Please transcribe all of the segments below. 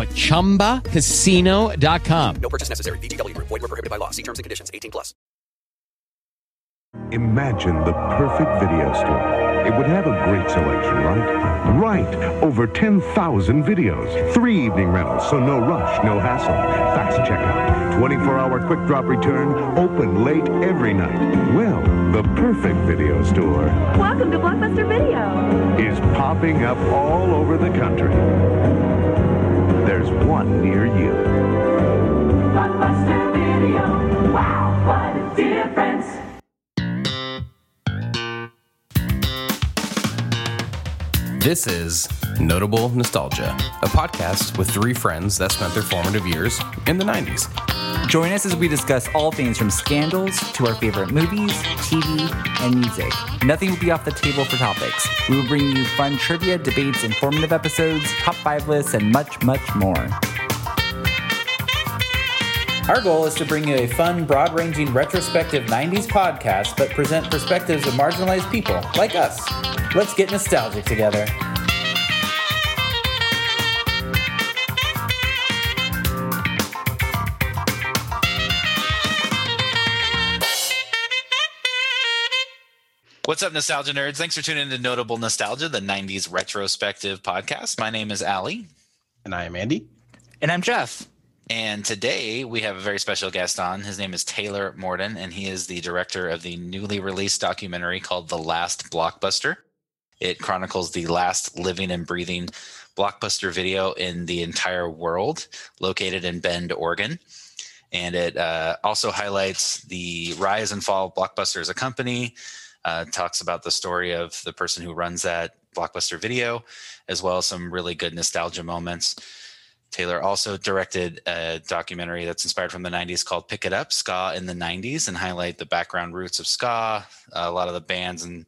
at ChumbaCasino.com. No purchase necessary. VGW. Void were prohibited by law. See terms and conditions. 18 plus. Imagine the perfect video store. It would have a great selection, right? Right. Over 10,000 videos. Three evening rentals, so no rush, no hassle. Fast checkout. 24-hour quick drop return. Open late every night. Well, the perfect video store. Welcome to Blockbuster Video. Is popping up all over the country. There's one near you. This is Notable Nostalgia, a podcast with three friends that spent their formative years in the 90s. Join us as we discuss all things from scandals to our favorite movies, TV, and music. Nothing will be off the table for topics. We will bring you fun trivia, debates, informative episodes, top five lists, and much, much more. Our goal is to bring you a fun, broad ranging retrospective 90s podcast, but present perspectives of marginalized people like us. Let's get nostalgic together. What's up, nostalgia nerds? Thanks for tuning in to Notable Nostalgia, the 90s retrospective podcast. My name is Ali. And I am Andy. And I'm Jeff. And today we have a very special guest on. His name is Taylor Morden, and he is the director of the newly released documentary called The Last Blockbuster. It chronicles the last living and breathing blockbuster video in the entire world, located in Bend, Oregon. And it uh, also highlights the rise and fall of Blockbuster as a company, uh, talks about the story of the person who runs that blockbuster video, as well as some really good nostalgia moments. Taylor also directed a documentary that's inspired from the 90s called Pick It Up Ska in the 90s and highlight the background roots of ska, a lot of the bands and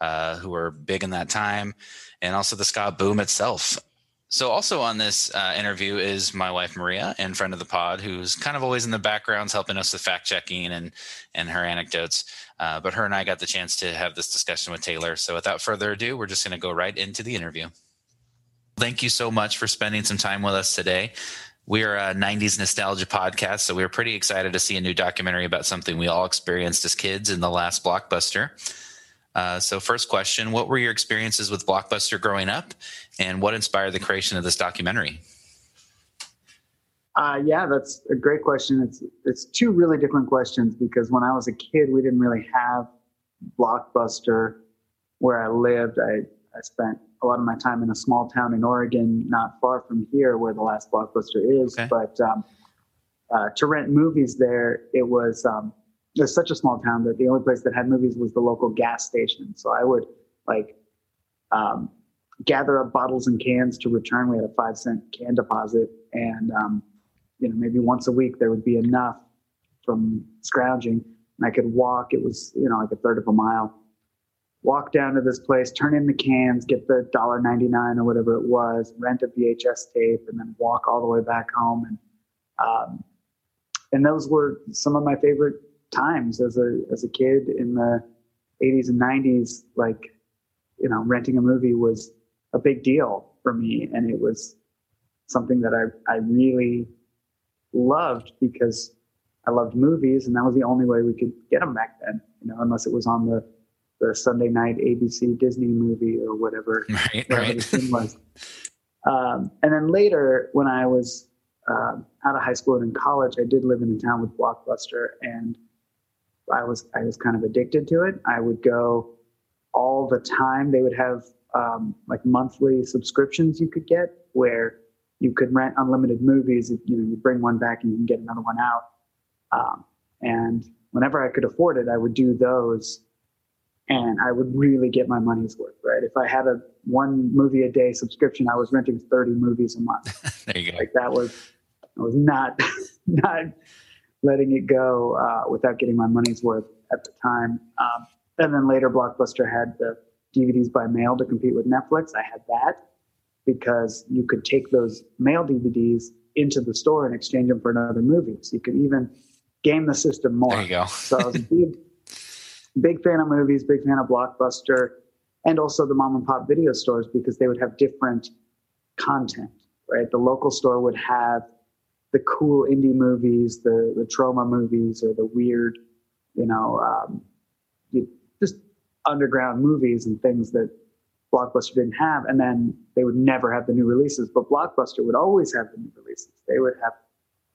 uh, who were big in that time, and also the ska boom itself. So, also on this uh, interview is my wife Maria and friend of the pod, who's kind of always in the backgrounds helping us with fact checking and and her anecdotes. Uh, but her and I got the chance to have this discussion with Taylor. So, without further ado, we're just going to go right into the interview. Thank you so much for spending some time with us today. We are a 90s nostalgia podcast, so we are pretty excited to see a new documentary about something we all experienced as kids in the last blockbuster. Uh, so, first question What were your experiences with Blockbuster growing up, and what inspired the creation of this documentary? Uh, yeah, that's a great question. It's it's two really different questions because when I was a kid, we didn't really have Blockbuster where I lived. I, I spent a lot of my time in a small town in Oregon, not far from here, where the last Blockbuster is. Okay. But um, uh, to rent movies there, it was um, it was such a small town that the only place that had movies was the local gas station. So I would like um, gather up bottles and cans to return. We had a five cent can deposit, and um, you know maybe once a week there would be enough from scrounging, and I could walk. It was you know like a third of a mile. Walk down to this place, turn in the cans, get the dollar ninety nine or whatever it was, rent a VHS tape, and then walk all the way back home. And um, and those were some of my favorite times as a as a kid in the 80s and 90s. Like you know, renting a movie was a big deal for me, and it was something that I I really loved because I loved movies, and that was the only way we could get them back then. You know, unless it was on the the Sunday night ABC Disney movie or whatever, Right, whatever right. the was. Um, and then later, when I was uh, out of high school and in college, I did live in a town with Blockbuster, and I was I was kind of addicted to it. I would go all the time. They would have um, like monthly subscriptions you could get where you could rent unlimited movies. You know, you bring one back and you can get another one out. Um, and whenever I could afford it, I would do those, and I would really get my money's worth. Right? If I had a one movie a day subscription, I was renting thirty movies a month. there you go. Like that was I was not not letting it go uh, without getting my money's worth at the time. Um, and then later, Blockbuster had the DVDs by mail to compete with Netflix. I had that because you could take those mail DVDs into the store and exchange them for another movie. So you could even game the system more. There you go. so I was a big, big fan of movies, big fan of Blockbuster, and also the mom and pop video stores because they would have different content. Right, the local store would have the cool indie movies, the the Troma movies, or the weird, you know, um, you, just underground movies and things that Blockbuster didn't have, and then they would never have the new releases. But Blockbuster would always have the new releases. They would have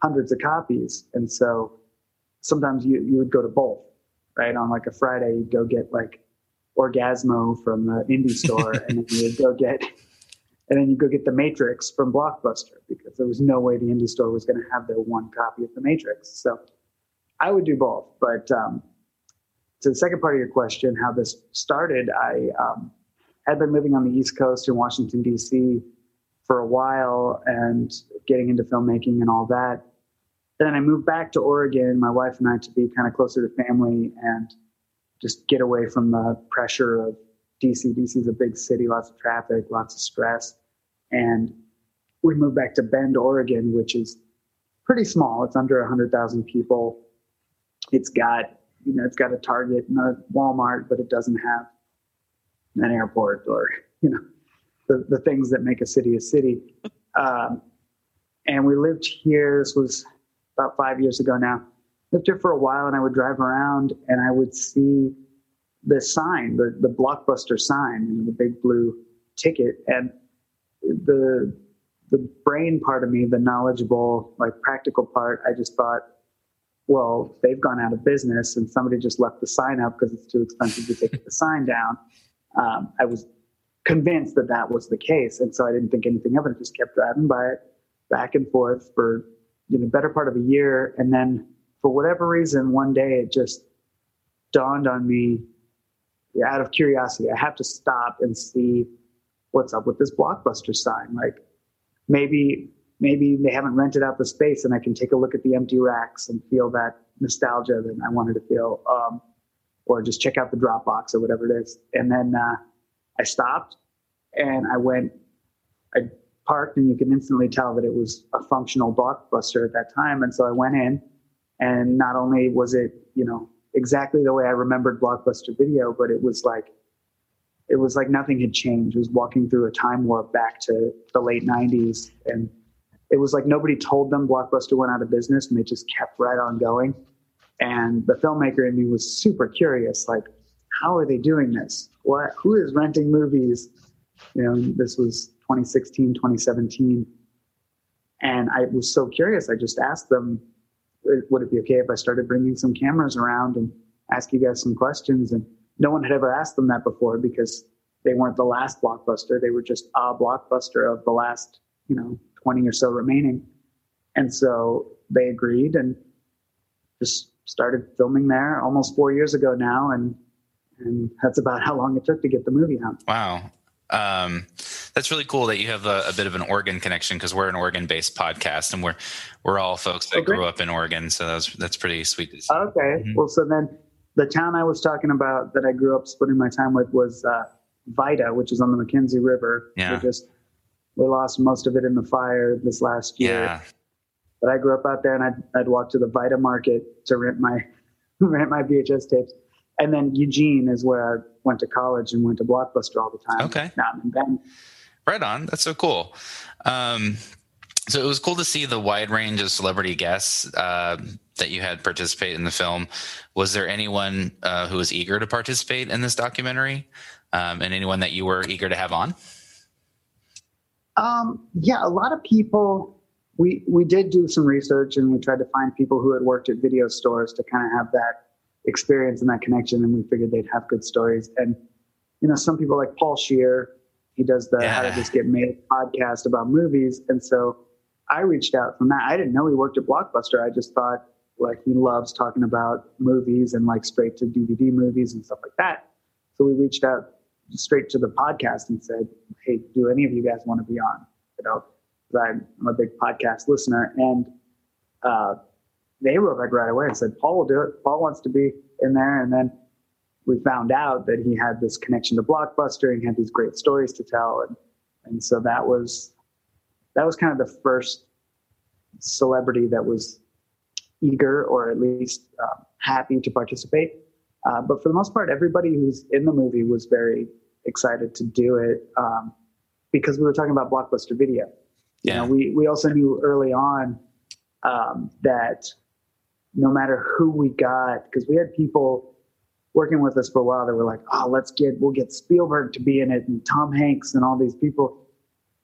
hundreds of copies, and so sometimes you you would go to both. Right on like a Friday, you'd go get like Orgazmo from the indie store, and then you'd go get and then you go get the Matrix from Blockbuster because there was no way the indie store was going to have their one copy of the Matrix. So I would do both. But um, to the second part of your question, how this started, I um, had been living on the East Coast in Washington, D.C. for a while and getting into filmmaking and all that. Then I moved back to Oregon, my wife and I, to be kind of closer to family and just get away from the pressure of DC. DC is a big city, lots of traffic, lots of stress. And we moved back to Bend, Oregon, which is pretty small. It's under 100,000 people. It's got, you know, it's got a Target and a Walmart, but it doesn't have an airport or, you know, the, the things that make a city a city. Um, and we lived here, this was about five years ago now. Lived here for a while and I would drive around and I would see the sign, the, the blockbuster sign, you know, the big blue ticket. And the the brain part of me, the knowledgeable, like practical part, I just thought, well, they've gone out of business and somebody just left the sign up because it's too expensive to take the sign down. Um, I was convinced that that was the case, and so I didn't think anything of it. I just kept driving by it back and forth for you know better part of a year, and then for whatever reason, one day it just dawned on me out of curiosity. I have to stop and see what's up with this blockbuster sign. Like maybe maybe they haven't rented out the space and I can take a look at the empty racks and feel that nostalgia that I wanted to feel. Um, or just check out the Dropbox or whatever it is. And then uh, I stopped and I went, I parked and you can instantly tell that it was a functional blockbuster at that time. And so I went in and not only was it, you know, exactly the way I remembered Blockbuster Video, but it was like it was like nothing had changed. It was walking through a time warp back to the late 90s. And it was like nobody told them Blockbuster went out of business and they just kept right on going. And the filmmaker in me was super curious like, how are they doing this? What, who is renting movies? You know, this was 2016, 2017. And I was so curious. I just asked them, would it be okay if I started bringing some cameras around and ask you guys some questions? And no one had ever asked them that before because they weren't the last blockbuster. They were just a blockbuster of the last, you know, 20 or so remaining. And so they agreed and just started filming there almost four years ago now. And, and that's about how long it took to get the movie out. Wow. Um, that's really cool that you have a, a bit of an Oregon connection because we're an Oregon-based podcast, and we're we're all folks that Oh, great. grew up in Oregon. So that's that's pretty sweet. To see. Okay. Mhm. Well, so then the town I was talking about that I grew up spending my time with was uh, Vida, which is on the McKenzie River. Yeah. We just we lost most of it in the fire this last year. Yeah. But I grew up out there, and I'd, I'd walk to the Vida market to rent my rent my VHS tapes. And then Eugene is where I went to college and went to Blockbuster all the time. Okay. Now I'm in Bend. Right on. That's so cool. Um, so it was cool to see the wide range of celebrity guests uh, that you had participate in the film. Was there anyone uh, who was eager to participate in this documentary, um, and anyone that you were eager to have on? Um, yeah, a lot of people. We we did do some research and we tried to find people who had worked at video stores to kind of have that experience and that connection, and we figured they'd have good stories. And you know, some people like Paul Scheer, he does the How Did This Get Made podcast about movies, and so I reached out from that. I didn't know he worked at Blockbuster. I just thought like he loves talking about movies and like straight to DVD movies and stuff like that. So we reached out straight to the podcast and said, "Hey, do any of you guys want to be on?" You know, I'm, I'm a big podcast listener, and uh, they wrote back right away and said, "Paul will do it. Paul wants to be in there." And then we found out that he had this connection to Blockbuster and had these great stories to tell, and and so that was that was kind of the first celebrity that was eager or at least uh, happy to participate. Uh, but for the most part, everybody who's in the movie was very excited to do it um, because we were talking about blockbuster video. You know, we we also knew early on um, that no matter who we got, because we had people working with us for a while that were like, "Oh, let's get we'll get Spielberg to be in it and Tom Hanks and all these people,"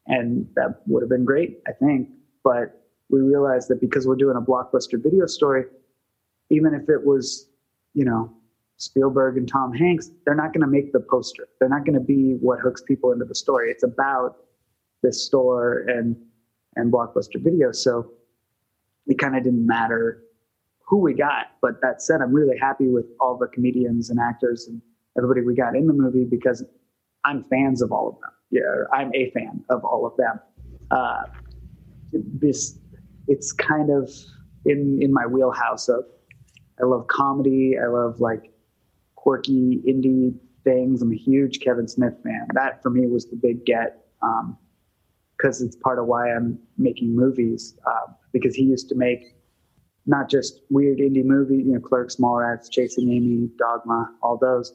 and that would have been great, I think. But we realized that because we're doing a blockbuster video story, even if it was, you know, Spielberg and Tom Hanks, they're not going to make the poster. They're not going to be what hooks people into the story. It's about this store and and blockbuster video. So it kind of didn't matter who we got. But that said, I'm really happy with all the comedians and actors and everybody we got in the movie because I'm fans of all of them. Yeah, I'm a fan of all of them. Uh, this it's kind of in in my wheelhouse of I love comedy. I love like quirky indie things. I'm a huge Kevin Smith fan. That for me was the big get because it's part of why I'm making movies. Uh, because he used to make not just weird indie movies, you know, Clerks, Mallrats, Chasing Amy, Dogma, all those,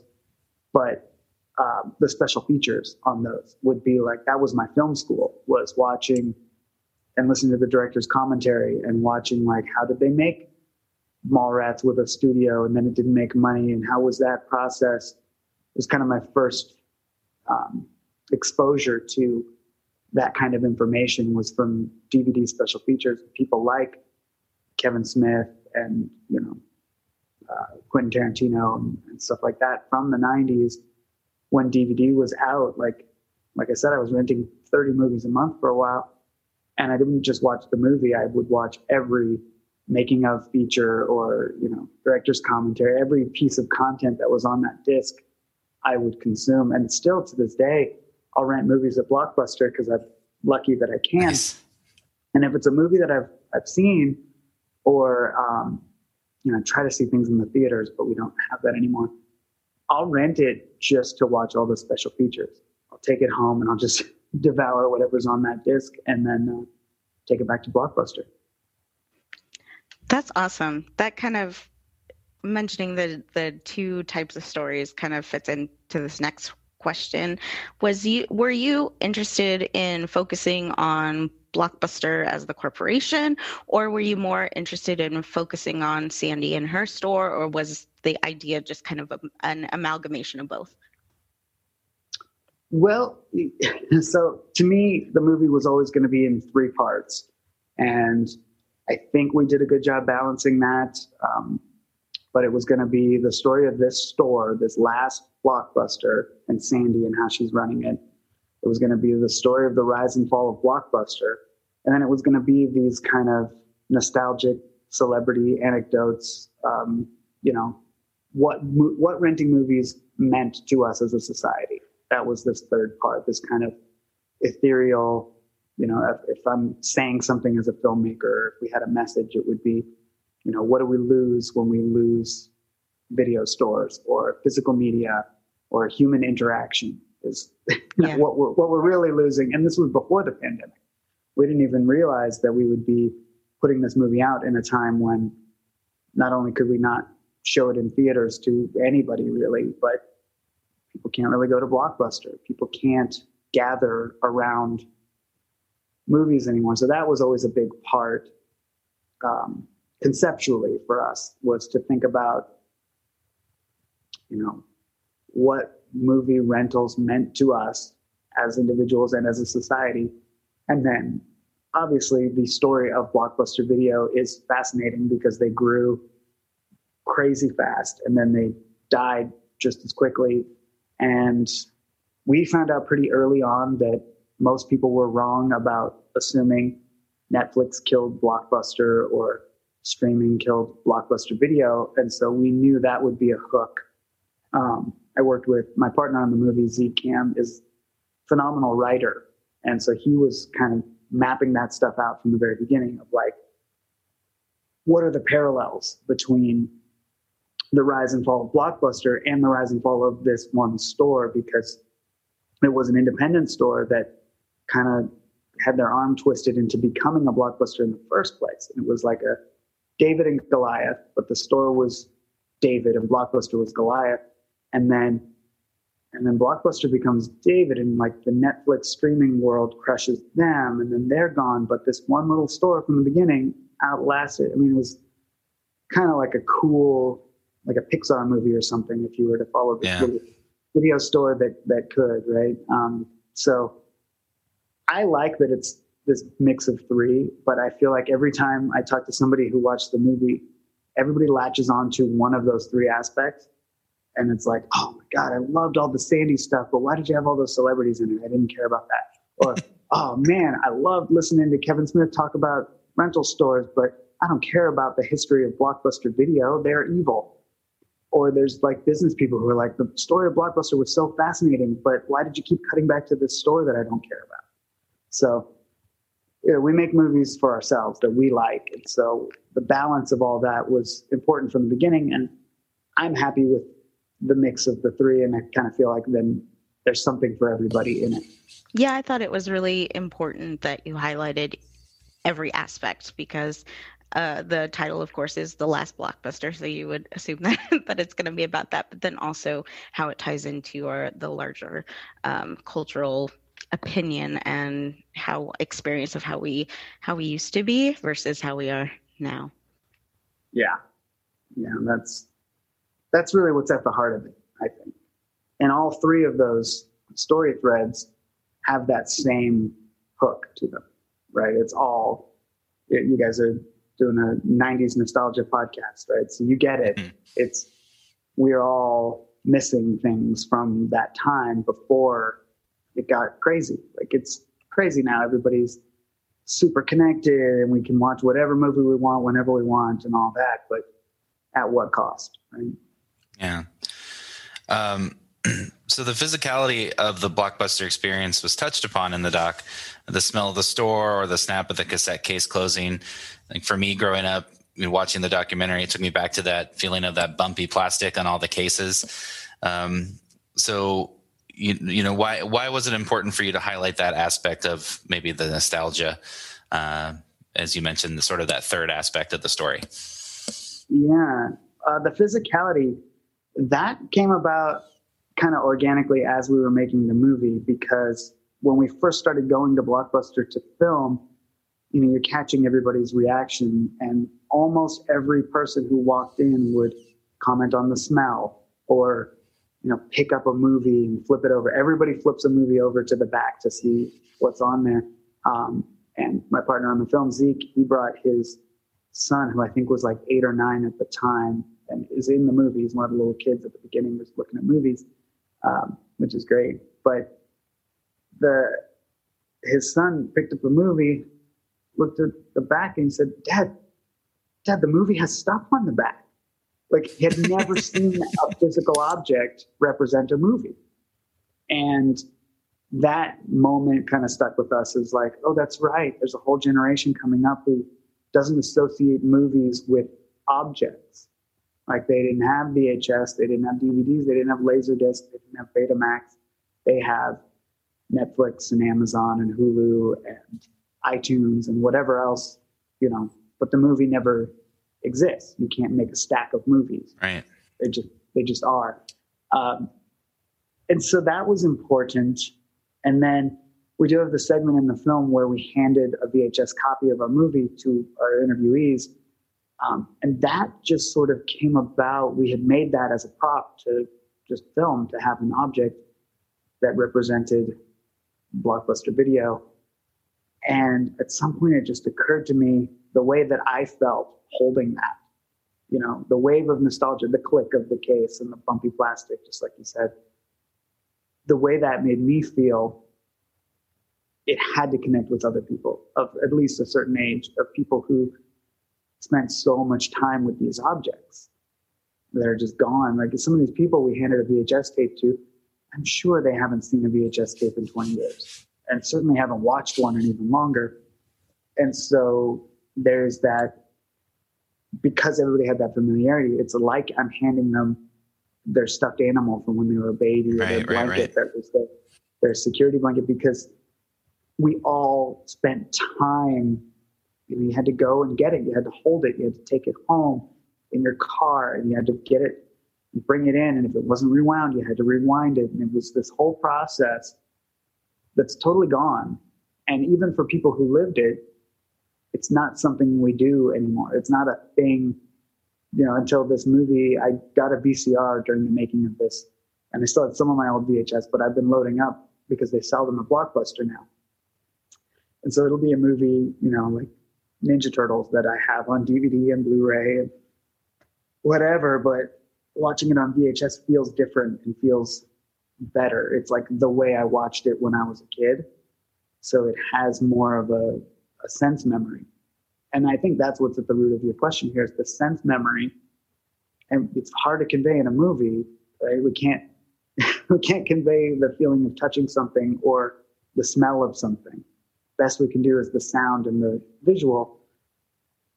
but um, the special features on those would be like that was my film school was watching and listening to the director's commentary and watching like how did they make Mallrats with a studio and then it didn't make money and how was that process? It was kind of my first um, exposure to that kind of information was from DVD special features people like Kevin Smith and you know uh, Quentin Tarantino and, and stuff like that from the 90s when DVD was out like like I said I was renting 30 movies a month for a while and I didn't just watch the movie. I would watch every making of feature or you know director's commentary, every piece of content that was on that disc. I would consume, and still to this day, I'll rent movies at Blockbuster because I'm lucky that I can. Nice. And if it's a movie that I've I've seen, or um, you know, try to see things in the theaters, but we don't have that anymore. I'll rent it just to watch all the special features. I'll take it home and I'll just devour whatever's on that disc and then uh, take it back to Blockbuster. That's awesome. That kind of mentioning the the two types of stories kind of fits into this next question. Was you were you interested in focusing on Blockbuster as the corporation, or were you more interested in focusing on Sandy and her store, or was the idea just kind of a, an amalgamation of both? Well, so to me, the movie was always going to be in three parts. And I think we did a good job balancing that. Um, but it was going to be the story of this store, this last blockbuster, and Sandy and how she's running it. It was going to be the story of the rise and fall of Blockbuster. And then it was going to be these kind of nostalgic celebrity anecdotes, um, you know, what, what renting movies meant to us as a society that was this third part, this kind of ethereal, you know, if, if, I'm saying something as a filmmaker, if we had a message, it would be, you know, what do we lose when we lose video stores or physical media or human interaction is yeah. what we're, what we're really losing. And this was before the pandemic. We didn't even realize that we would be putting this movie out in a time when not only could we not show it in theaters to anybody really, but People can't really go to Blockbuster. People can't gather around movies anymore. So that was always a big part um, conceptually for us was to think about, you know, what movie rentals meant to us as individuals and as a society. And then obviously the story of Blockbuster Video is fascinating because they grew crazy fast and then they died just as quickly. And we found out pretty early on that most people were wrong about assuming Netflix killed Blockbuster or streaming killed Blockbuster Video. And so we knew that would be a hook. Um, I worked with my partner on the movie, Zeke Kamm, is phenomenal writer. And so he was kind of mapping that stuff out from the very beginning of like, what are the parallels between the rise and fall of Blockbuster and the rise and fall of this one store because it was an independent store that kind of had their arm twisted into becoming a blockbuster in the first place. And it was like a David and Goliath, but the store was David and Blockbuster was Goliath. And then and then Blockbuster becomes David and like the Netflix streaming world crushes them and then they're gone. But this one little store from the beginning outlasted. I mean, it was kind of like a cool, like a Pixar movie or something if you were to follow the Yeah. video, video store that that could, right? Um, so I like that it's this mix of three, but I feel like every time I talk to somebody who watched the movie, everybody latches on to one of those three aspects. And it's like, oh my God, I loved all the Sandy stuff, but why did you have all those celebrities in it? I didn't care about that. Or, oh man, I loved listening to Kevin Smith talk about rental stores, but I don't care about the history of Blockbuster Video. They're evil. Or there's like business people who are like, the story of Blockbuster was so fascinating, but why did you keep cutting back to this store that I don't care about? So you know, we make movies for ourselves that we like. And so the balance of all that was important from the beginning. And I'm happy with the mix of the three. And I kind of feel like then there's something for everybody in it. Yeah, I thought it was really important that you highlighted every aspect because uh, the title, of course, is The Last Blockbuster. So you would assume that, that it's going to be about that, but then also how it ties into our, the larger um, cultural opinion and how experience of how we how we used to be versus how we are now. Yeah. Yeah. That's, that's really what's at the heart of it, I think. And all three of those story threads have that same hook to them, right? It's all, you guys are doing a 90s nostalgia podcast, right? So you get it. Mm-hmm. It's, we're all missing things from that time before it got crazy. Like it's crazy now. Everybody's super connected and we can watch whatever movie we want whenever we want and all that. But at what cost, right? Yeah. Um, so the physicality of the blockbuster experience was touched upon in the doc. The smell of the store or the snap of the cassette case closing. Like for me, growing up, watching the documentary, it took me back to that feeling of that bumpy plastic on all the cases. Um, so you you know why why was it important for you to highlight that aspect of maybe the nostalgia, uh, as you mentioned, the sort of that third aspect of the story? Yeah. Uh, the physicality, that came about kind of organically as we were making the movie because when we first started going to Blockbuster to film, you know, you're catching everybody's reaction, and almost every person who walked in would comment on the smell or, you know, pick up a movie and flip it over. Everybody flips a movie over to the back to see what's on there. Um, and my partner on the film, Zeke, he brought his son, who I think was like eight or nine at the time, and is in the movie. He's one of the little kids at the beginning, was looking at movies, um, which is great. But the his son picked up a movie, looked at the back, and he said, "Dad, Dad, the movie has stuff on the back." Like he had never seen a physical object represent a movie, and that moment kind of stuck with us as like, oh, that's right. There's a whole generation coming up who doesn't associate movies with objects. Like they didn't have VHS, they didn't have DVDs, they didn't have Laserdisc, they didn't have Betamax. They have Netflix and Amazon and Hulu and iTunes and whatever else, you know. But the movie never exists. You can't make a stack of movies. Right. They just they just are. Um, and so that was important. And then we do have the segment in the film where we handed a VHS copy of our movie to our interviewees. Um, and that just sort of came about. We had made that as a prop to just film, to have an object that represented Blockbuster Video. And at some point, it just occurred to me the way that I felt holding that you know, the wave of nostalgia, the click of the case and the bumpy plastic, just like you said, the way that made me feel, it had to connect with other people of at least a certain age, of people who spent so much time with these objects that are just gone. Like some of these people we handed a VHS tape to, I'm sure they haven't seen a VHS tape in 20 years and certainly haven't watched one in even longer. And so there's that because everybody had that familiarity, it's like I'm handing them their stuffed animal from when they were a baby or their Right, right, blanket right. that was their, their security blanket because we all spent time you, you had to go and get it. You had to hold it. You had to take it home in your car and you had to get it bring it in. And if it wasn't rewound you had to rewind it. And it was this whole process that's totally gone. And even for people who lived it it's not something we do anymore. It's not a thing you know until this movie i got a vcr during the making of this. And i still have some of my old vhs but i've been loading up because they sell them at blockbuster now. And so it'll be a movie you know like ninja turtles that i have on dvd and blu-ray and whatever but watching it on vhs feels different and feels better. It's like the way i watched it when i was a kid. So it has more of a, a sense memory. And i think that's what's at the root of your question here is the sense memory. And it's hard to convey in a movie right? We can't we can't convey the feeling of touching something or the smell of something best we can do is the sound and the visual.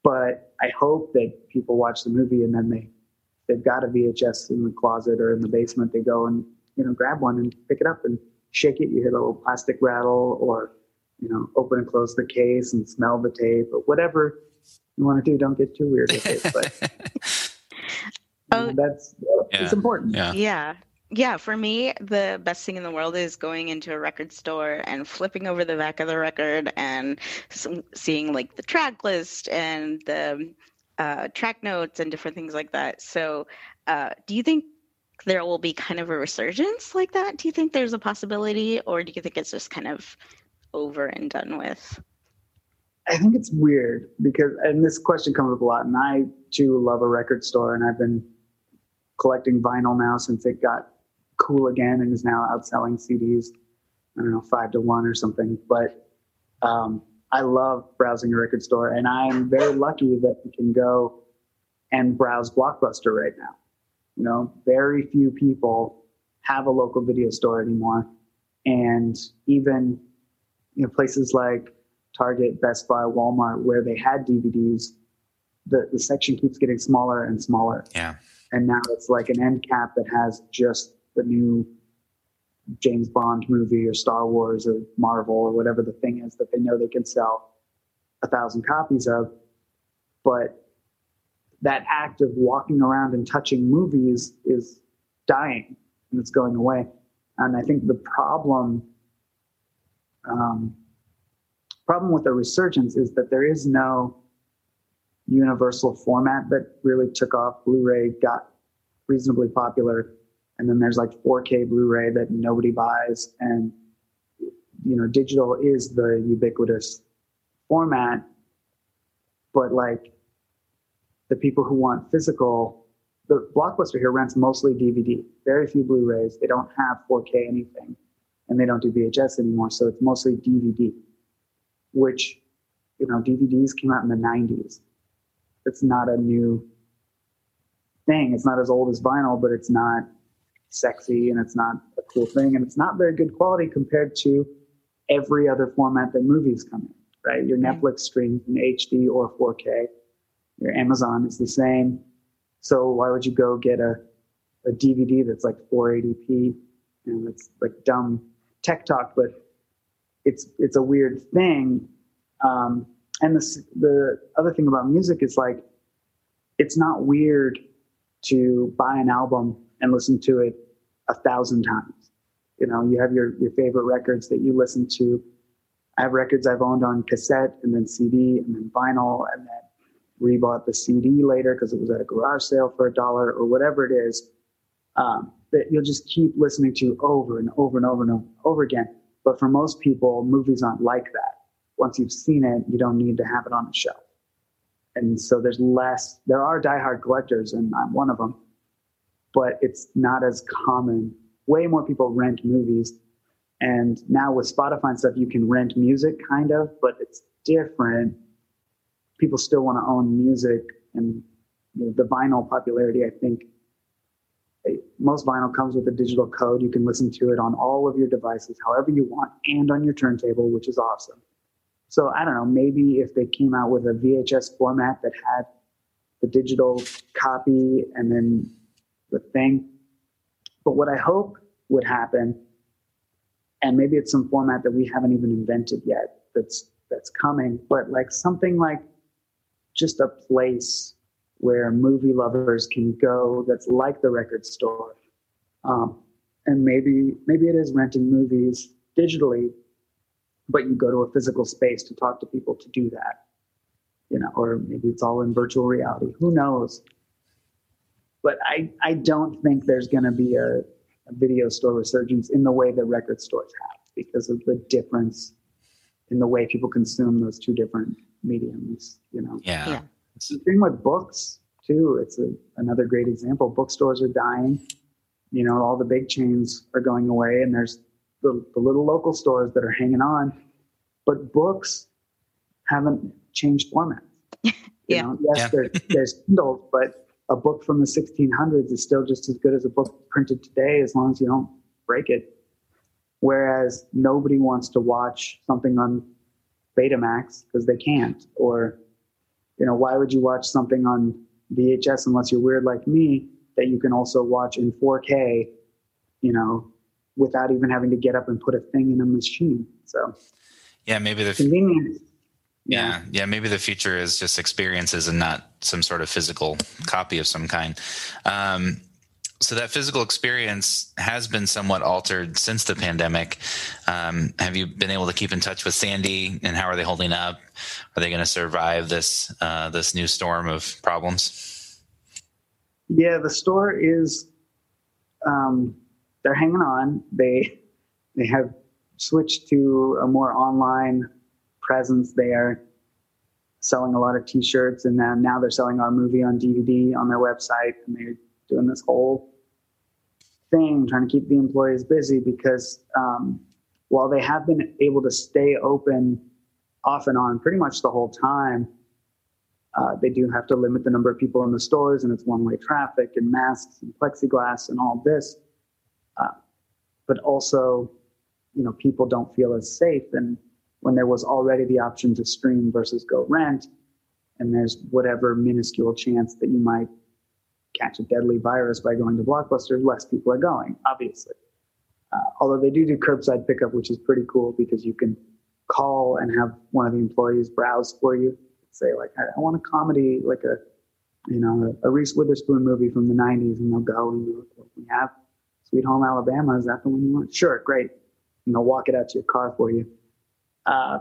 But i hope that people watch the movie and then they they've got a vhs in the closet or in the basement. They go and you know grab one and pick it up and shake it. You hear a little plastic rattle or you know open and close the case and smell the tape or whatever you want to do. Don't get too weird with it but Oh, that's it's important. Yeah. Yeah, for me, the best thing in the world is going into a record store and flipping over the back of the record and s- seeing like the track list and the uh, track notes and different things like that. So, uh, do you think there will be kind of a resurgence like that? Do you think there's a possibility, or do you think it's just kind of over and done with? I think it's weird because, and this question comes up a lot, and I too love a record store, and I've been collecting vinyl now since it got cool again and is now outselling CDs. I don't know, five to one or something. But um, I love browsing a record store, and I'm very lucky that we can go and browse Blockbuster right now. You know, very few people have a local video store anymore, and even you know places like Target, Best Buy, Walmart, where they had DVDs, the, the section keeps getting smaller and smaller. Yeah. And now it's like an end cap that has just the new James Bond movie or Star Wars or Marvel or whatever the thing is that they know they can sell a thousand copies of. But that act of walking around and touching movies is dying and it's going away. And I think the problem um, problem with the resurgence is that there is no universal format that really took off. Blu-ray got reasonably popular, and then there's like 4K Blu-ray that nobody buys, and you know, digital is the ubiquitous format. But like the people who want physical, the Blockbuster here rents mostly DVD, very few Blu-rays. They don't have 4K anything, and they don't do VHS anymore, so it's mostly DVD which you know DVDs came out in the 90s. It's not a new thing. It's not as old as vinyl, but it's not sexy and it's not a cool thing and it's not very good quality compared to every other format that movies come in, right? Your Netflix streams in HD or 4K. Your Amazon is the same. So why would you go get a, a DVD that's like 480p and it's like dumb tech talk, but it's it's a weird thing. Um, and the the other thing about music is like it's not weird to buy an album and listen to it a thousand times. You know, you have your your favorite records that you listen to. I have records I've owned on cassette and then CD and then vinyl and then rebought the CD later because it was at a garage sale for a dollar or whatever it is. Um, that you'll just keep listening to over and over and over and over again. But for most people, movies aren't like that. Once you've seen it, you don't need to have it on the shelf. and so there's less. There are diehard collectors, and I'm one of them, but it's not as common. Way more people rent movies, and now with Spotify and stuff, you can rent music, kind of, but it's different. People still want to own music, and the vinyl popularity, I think. eh, Most vinyl comes with a digital code. You can listen to it on all of your devices, however you want, and on your turntable, which is awesome. So I don't know, maybe if they came out with a VHS format that had the digital copy and then the thing. But what I hope would happen, and maybe it's some format that we haven't even invented yet that's that's coming, but like something like just a place where movie lovers can go that's like the record store. Um, and maybe maybe it is renting movies digitally but you go to a physical space to talk to people to do that you know or maybe it's all in virtual reality who knows but i i don't think there's going to be a, a video store resurgence in the way that record stores have because of the difference in the way people consume those two different mediums you know Yeah. Yeah. it's the thing with books too it's a, another great example bookstores are dying you know all the big chains are going away and there's the, the little local stores that are hanging on but books haven't changed format you Yeah. know yes Yeah. there's there's kindles but a book from the 1600s is still just as good as a book printed today as long as you don't break it. Whereas nobody wants to watch something on betamax because they can't or you know why would you watch something on vhs unless you're weird like me that you can also watch in 4k you know without even having to get up and put a thing in a machine so. Yeah, maybe the convenience yeah yeah maybe the future is just experiences and not some sort of physical copy of some kind. Um, so that physical experience has been somewhat altered since the pandemic. Um, have you been able to keep in touch with Sandy, and how are they holding up? Are they going to survive this uh, this new storm of problems? Yeah, the store is um, they're hanging on. They they have switched to a more online presence. They are selling a lot of T-shirts, and then now they're selling our movie on DVD on their website, and they're doing this whole thing trying to keep the employees busy because um, while they have been able to stay open off and on pretty much the whole time, uh, they do have to limit the number of people in the stores, and it's one-way traffic and masks and plexiglass and all this. Uh, but also, you know, people don't feel as safe. And when there was already the option to stream versus go rent, and there's whatever minuscule chance that you might catch a deadly virus by going to Blockbuster, less people are going, obviously. Uh, although they do do curbside pickup, which is pretty cool because you can call and have one of the employees browse for you. Say like, I, I want a comedy, like a, you know, a, a Reese Witherspoon movie from the '90s, and they'll go and we have. Sweet Home Alabama, is that the one you want? Sure, great. And they'll walk it out to your car for you. Uh,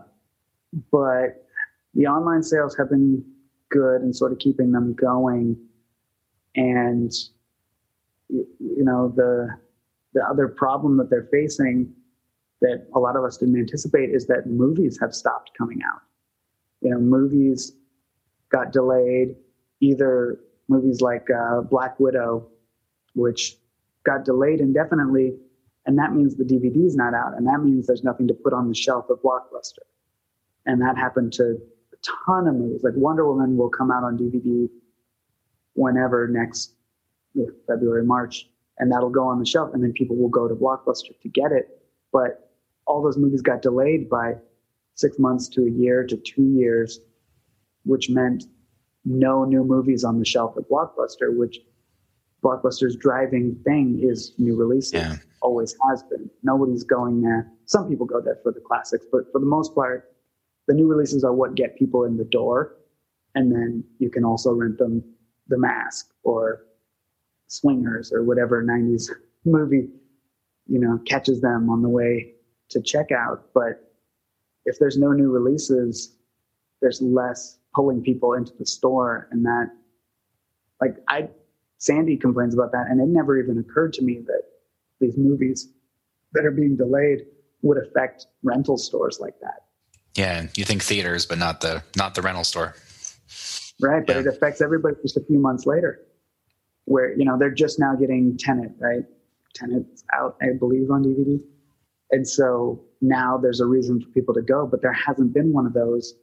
but the online sales have been good and sort of keeping them going. And you, you know the the other problem that they're facing that a lot of us didn't anticipate is that movies have stopped coming out. You know, movies got delayed. Either movies like uh, Black Widow, which got delayed indefinitely, and that means the DVD is not out, and that means there's nothing to put on the shelf of Blockbuster. And that happened to a ton of movies. Like Wonder Woman will come out on DVD whenever next February, March, and that'll go on the shelf, and then people will go to Blockbuster to get it. But all those movies got delayed by six months to a year to two years, which meant no new movies on the shelf at Blockbuster, which Blockbuster's driving thing is new releases. Yeah. Always has been. Nobody's going there. Some people go there for the classics, but for the most part, the new releases are what get people in the door. And then you can also rent them The Mask or Swingers or whatever 90s movie, you know, catches them on the way to checkout. But if there's no new releases, there's less pulling people into the store. And that, like, I, Sandy complains about that. And it never even occurred to me that these movies that are being delayed would affect rental stores like that. Yeah, you think theaters, but not the not the rental store. right? But it affects everybody just a few months later, where you know they're just now getting Tenet, right? Tenet's out, I believe, on DVD, and so now there's a reason for people to go, but there hasn't been one of those.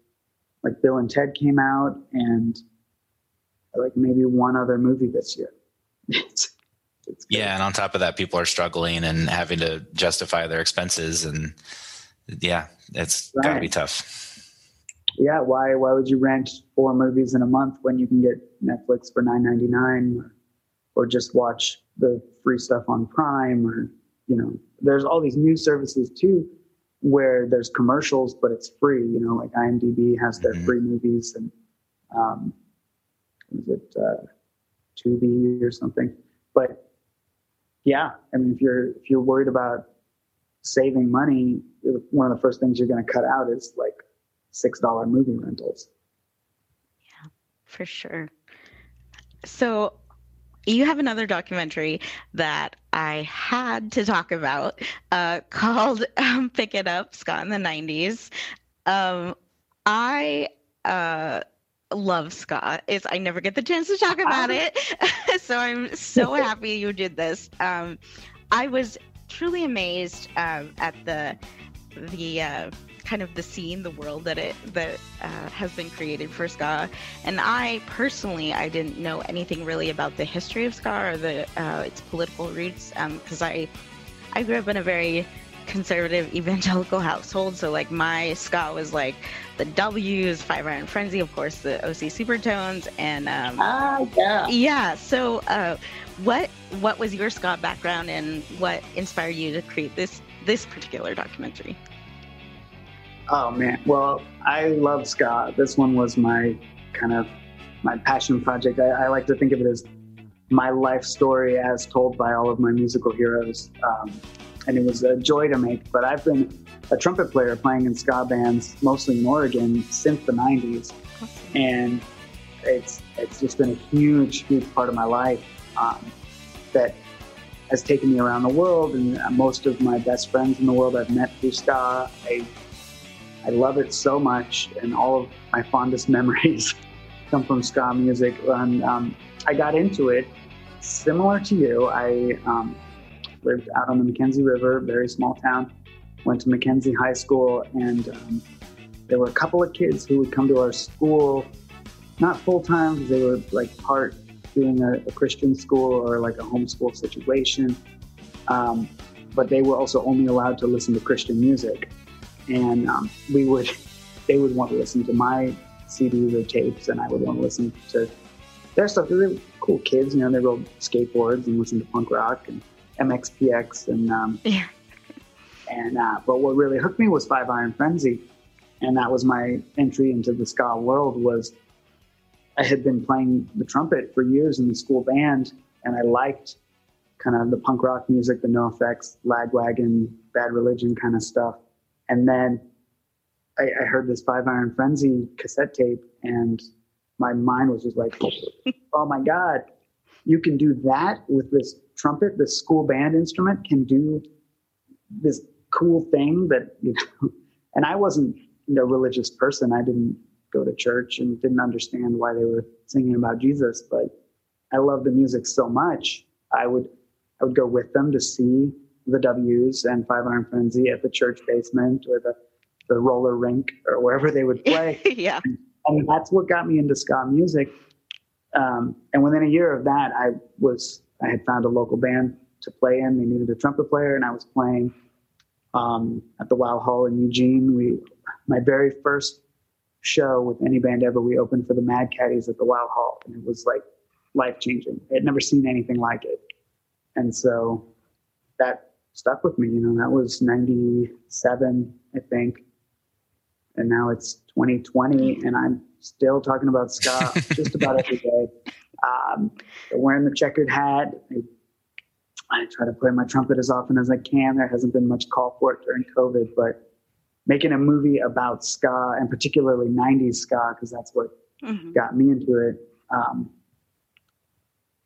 Like Bill and Ted came out, and like maybe one other movie this year. yeah, and on top of that, people are struggling and having to justify their expenses, and yeah, it's got to be tough. yeah, why why would you rent four movies in a month when you can get Netflix for nine ninety nine, or, or just watch the free stuff on Prime, or you know, there's all these new services too, where there's commercials but it's free. You know, like IMDb has their free movies, and um, is it uh, Tubi or something? But yeah, I mean, if you're if you're worried about saving money, one of the first things you're going to cut out is like six dollar movie rentals. Yeah, for sure. So you have another documentary that I had to talk about uh, called um, "Pick It Up: Ska in the '90s." Um, I uh, love ska. is I never get the chance to talk about it, so I'm so happy you did this. Um, I was truly amazed um, at the the uh, kind of the scene, the world that it that uh, has been created for ska. And I personally, I didn't know anything really about the history of ska or the uh, its political roots Um because I I grew up in a very conservative evangelical household. So like my ska was like the W's, Five Iron Frenzy, of course, the OC Supertones, and um, ah yeah, yeah. So uh, what what was your ska background and what inspired you to create this this particular documentary? Oh man, well I love ska. This one was my kind of my passion project. I, I like to think of it as my life story as told by all of my musical heroes, um, and it was a joy to make. But I've been a trumpet player playing in ska bands, mostly in Oregon, since the '90s, and it's it's just been a huge, huge part of my life um, that has taken me around the world. And most of my best friends in the world I've met through ska. I I love it so much, and all of my fondest memories come from ska music. And um, I got into it similar to you. I um, lived out on the McKenzie River, very small town. Went to McKenzie High School, and um, there were a couple of kids who would come to our school, not full time because they were like part doing a, a Christian school or like a homeschool situation. Um, but they were also only allowed to listen to Christian music and um, we would they would want to listen to my CDs or tapes, and I would want to listen to their stuff. They were cool kids, you know. They rode skateboards and listened to punk rock and MXPX, and um, yeah. And uh, but what really hooked me was Five Iron Frenzy, and that was my entry into the ska world. Was I had been playing the trumpet for years in the school band, and I liked kind of the punk rock music, the NOFX, Lagwagon, Bad Religion kind of stuff. And then I, I heard this Five Iron Frenzy cassette tape, and my mind was just like, "Oh my god, you can do that with this trumpet! This school band instrument can do this cool thing that you know." And I wasn't you know, a religious person. I didn't go to church and didn't understand why they were singing about Jesus, but I love the music so much. I would I would go with them to see the W's and Five Iron Frenzy at the church basement or the, the roller rink or wherever they would play. yeah. And that's what got me into ska music. Um, and within a year of that, I was I had found a local band to play in. They needed a trumpet player, and I was playing um, at the Wow Hall in Eugene. We my very first show with any band ever. We opened for the Mad Caddies at the Wow Hall, and it was like life changing. I had never seen anything like it, and so that stuck with me. You know, that was '97, I think, and now it's 2020, and I'm still talking about ska just about every day. Um, wearing the checkered hat. I, I try to play my trumpet as often as I can. There hasn't been much call for it during COVID, but making a movie about ska and particularly 90s ska, because that's what Mhm. got me into it. Um,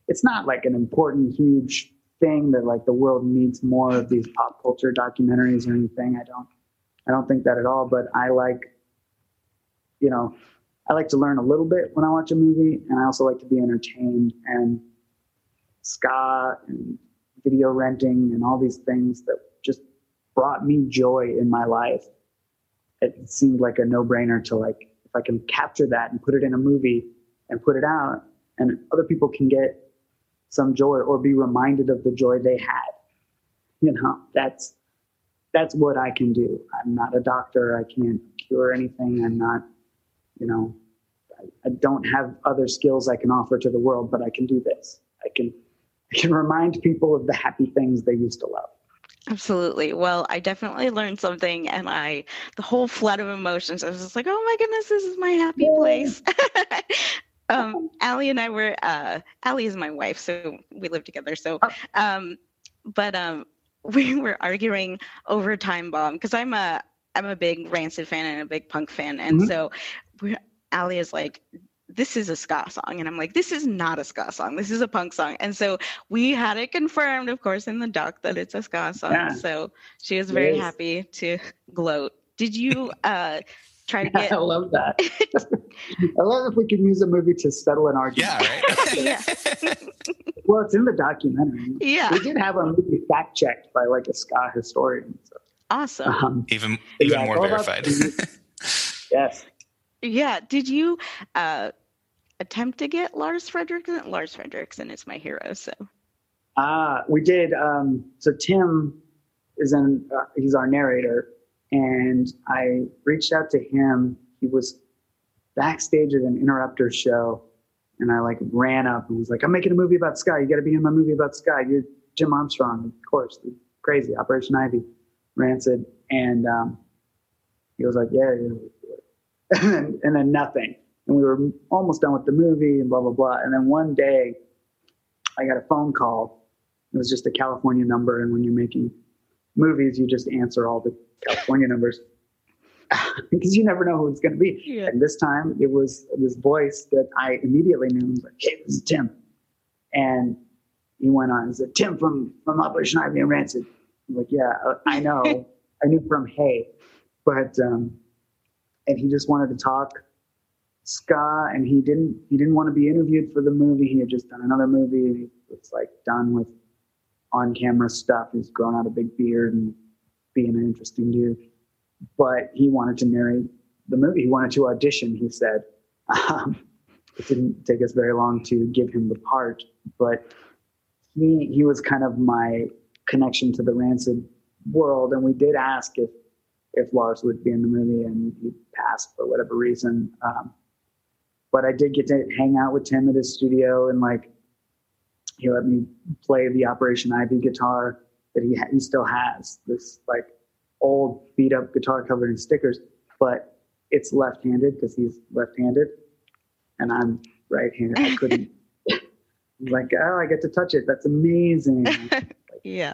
it's not like an important, huge thing that like the world needs more of these pop culture documentaries or anything. I don't, I don't think that at all. But I like, you know, I like to learn a little bit when I watch a movie, and I also like to be entertained. And ska and video renting and all these things that just brought me joy in my life. It seemed like a no-brainer to like if I can capture that and put it in a movie and put it out, and other people can get some joy or be reminded of the joy they had. You know, that's that's what I can do. I'm not a doctor. I can't cure anything. I'm not, you know, I, I don't have other skills I can offer to the world, but I can do this. I can I can remind people of the happy things they used to love. Absolutely. Well, I definitely learned something, and I the whole flood of emotions. I was just like, "Oh my goodness, this is my happy place." um, Allie and I were. Uh, Allie is my wife, so we live together. So, um, but um, we were arguing over Time Bomb because I'm a I'm a big Rancid fan and a big punk fan, and Mhm. so we Allie is like, this is a ska song. And I'm like, this is not a ska song. This is a punk song. And so we had it confirmed, of course, in the doc that it's a ska song. Yeah. So she was very Yes. happy to gloat. Did you uh, try to get? I love that. I love if we can use a movie to settle an argument. Yeah, right. yeah. Well, it's in the documentary. Yeah. We did have a movie fact checked by like a ska historian. So, Awesome. um, even even yeah, more it's all about verified. yes. Yeah. Did you uh, attempt to get Lars Frederiksen? Lars Frederiksen is my hero. So Uh, we did. Um, so Tim is in. Uh, he's our narrator, and I reached out to him. He was backstage at an Interrupter show, and I like ran up and was like, "I'm making a movie about ska. You got to be in my movie about ska. You're Tim Armstrong, of course. Crazy Operation Ivy, Rancid." And um, he was like, "Yeah." And then, and then nothing. And we were almost done with the movie and blah blah blah. And then one day, I got a phone call. It was just a California number, and when you're making movies, you just answer all the California numbers because you never know who it's going to be. Yeah. And this time, it was this voice that I immediately knew. I was like, "Hey, this is Tim," and he went on. He said, "Tim from from Operation Ivy and Rancid." I'm like, "Yeah, uh, I know. I knew from Hey, but um, and he just wanted to talk." ska and he didn't he didn't want to be interviewed for the movie. He had just done another movie and he was like done with on camera stuff. He's grown out a big beard and being an interesting dude. But he wanted to marry the movie. He wanted to audition he said. Um, it didn't take us very long to give him the part but he he was kind of my connection to the rancid world and we did ask if if Lars would be in the movie and he passed for whatever reason. Um, but I did get to hang out with Tim at his studio and like he let me play the Operation Ivy guitar that he ha- he still has this like old beat up guitar covered in stickers, but it's left handed because he's left handed and I'm right handed. I couldn't. Like, oh, I get to touch it. That's amazing. yeah.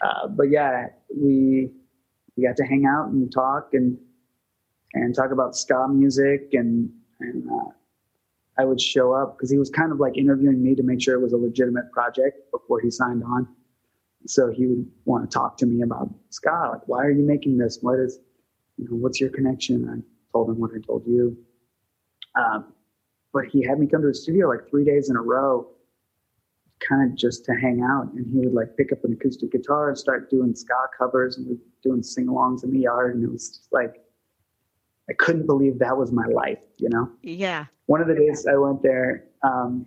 uh, but yeah, we we got to hang out and talk and and talk about ska music and and uh, I would show up because he was kind of like interviewing me to make sure it was a legitimate project before he signed on. So he would want to talk to me about ska, like why are you making this? What is you know what's your connection? I told him what I told you. Um, but he had me come to the studio like three days in a row kind of just to hang out. And he would like pick up an acoustic guitar and start doing ska covers and doing sing alongs in the yard. And it was just like, I couldn't believe that was my life, you know? Yeah. One of the days I went there, um,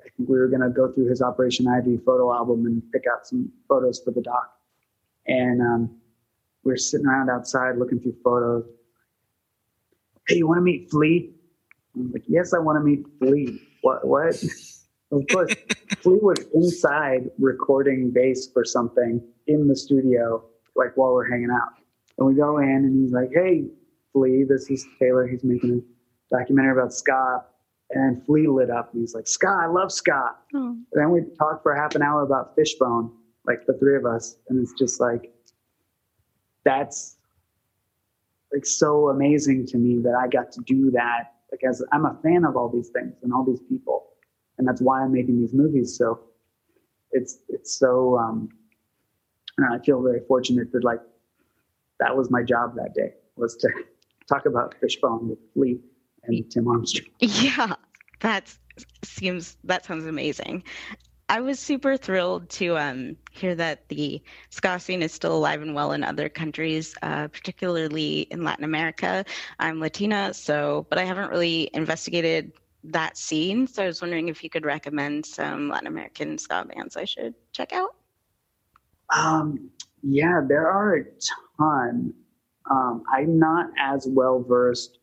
I think we were going to go through his Operation Ivy photo album and pick out some photos for the doc. And um, we were sitting around outside looking through photos. Hey, you want to meet Flea? I'm like, yes, I want to meet Flea. What? What? of course, Flea was inside recording bass for something in the studio, like while we're hanging out. And we go in, and he's like, "Hey, Flea, this is Taylor. He's making a documentary about ska. And Flea lit up, and he's like, Ska, I love ska. Oh. And then we talked for half an hour about Fishbone, like the three of us, and it's just like, that's like so amazing to me that I got to do that. Like, as I'm a fan of all these things and all these people, and that's why I'm making these movies. So it's it's so um, know, I feel very fortunate that like that was my job that day was to talk about Fishbone with Flea and Tim Armstrong. Yeah, that seems that sounds amazing. I was super thrilled to um, hear that the ska scene is still alive and well in other countries, uh, particularly in Latin America. I'm Latina, so but I haven't really investigated that scene. So I was wondering if you could recommend some Latin American ska bands I should check out. Um, yeah, there are a ton. Um, I'm not as well versed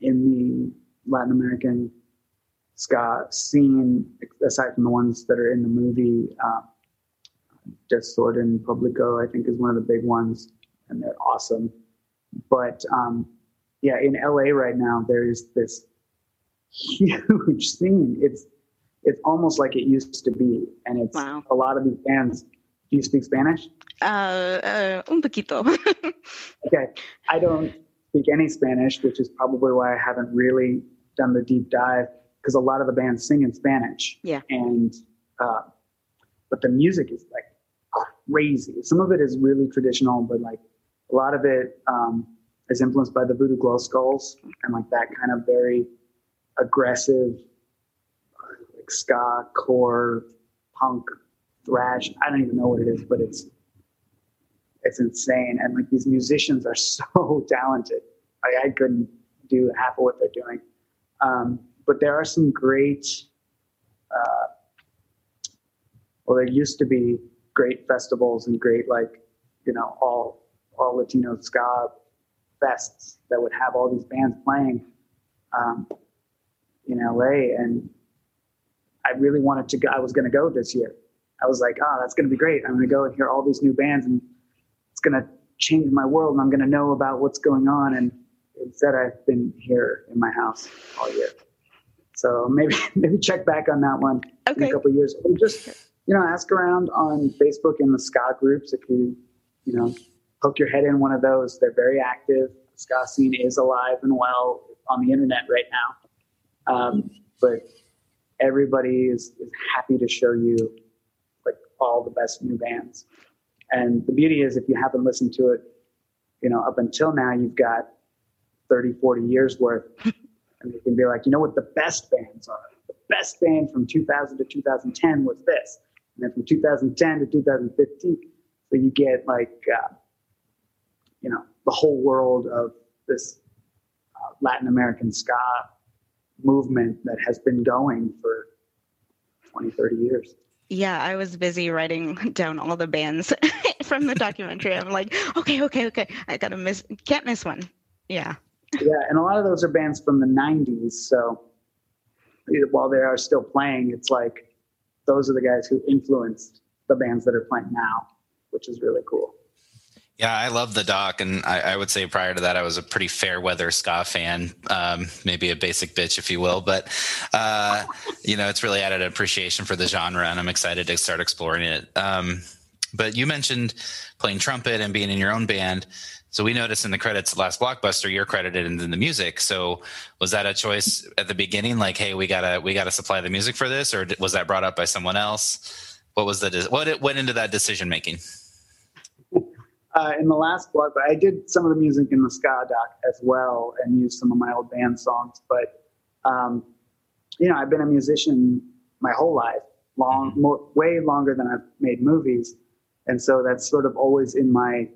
in the Latin American ska scene, aside from the ones that are in the movie. Uh, Desorden Publico, I think, is one of the big ones, and they're awesome. But um, yeah, in LA right now, there's this huge scene. It's it's almost like it used to be, and it's Wow. a lot of these bands. Do you speak Spanish? Uh, uh, un poquito. Okay, I don't speak any Spanish, which is probably why I haven't really done the deep dive because a lot of the bands sing in Spanish. Yeah. And uh, but the music is like crazy. Some of it is really traditional, but like a lot of it um, is influenced by the Voodoo Glow Skulls and like that kind of very aggressive, like ska core punk thrash. I don't even know what it is, but it's it's insane. And like these musicians are so talented. I, I couldn't do half of what they're doing. Um, but there are some great, uh, well, there used to be great festivals and great like, you know, all all Latino ska fests that would have all these bands playing um, in LA. And I really wanted to go. I was going to go this year. I was like, oh, that's going to be great. I'm going to go and hear all these new bands and it's going to change my world and I'm going to know about what's going on. And instead, I've been here in my house all year. So maybe maybe check back on that one in a couple of years. Or just you know ask around on Facebook in the ska groups if you you know poke your head in one of those. They're very active. The ska scene is alive and well on the internet right now. Um, but everybody is, is happy to show you all the best new bands. And the beauty is if you haven't listened to it, you know, up until now, you've got 30, 40 years worth. and you can be like, you know what the best bands are? The best band from 2000 to 2010 was this. And then from 2010 to 2015. So you get like, uh, you know, the whole world of this uh, Latin American ska movement that has been going for 20, 30 years. Yeah, I was busy writing down all the bands from the documentary. I'm like, okay, okay, okay. I gotta miss, can't miss one. Yeah. yeah, and a lot of those are bands from the 90s. So while they are still playing, it's like those are the guys who influenced the bands that are playing now, which is really cool. Yeah, I love the doc, and I, I would say prior to that, I was a pretty fair weather ska fan, um, maybe a basic bitch, if you will. But uh, you know, it's really added appreciation for the genre, and I'm excited to start exploring it. Um, but you mentioned playing trumpet and being in your own band. So we noticed in the credits, last blockbuster, you're credited in the music. So was that a choice at the beginning? Like, hey, we gotta we gotta supply the music for this, or was that brought up by someone else? What was the what went into that decision making? Uh, in the last blog, I did some of the music in the ska doc as well and used some of my old band songs. But, um, you know, I've been a musician my whole life, long, more, way longer than I've made movies. And so that's sort of always in my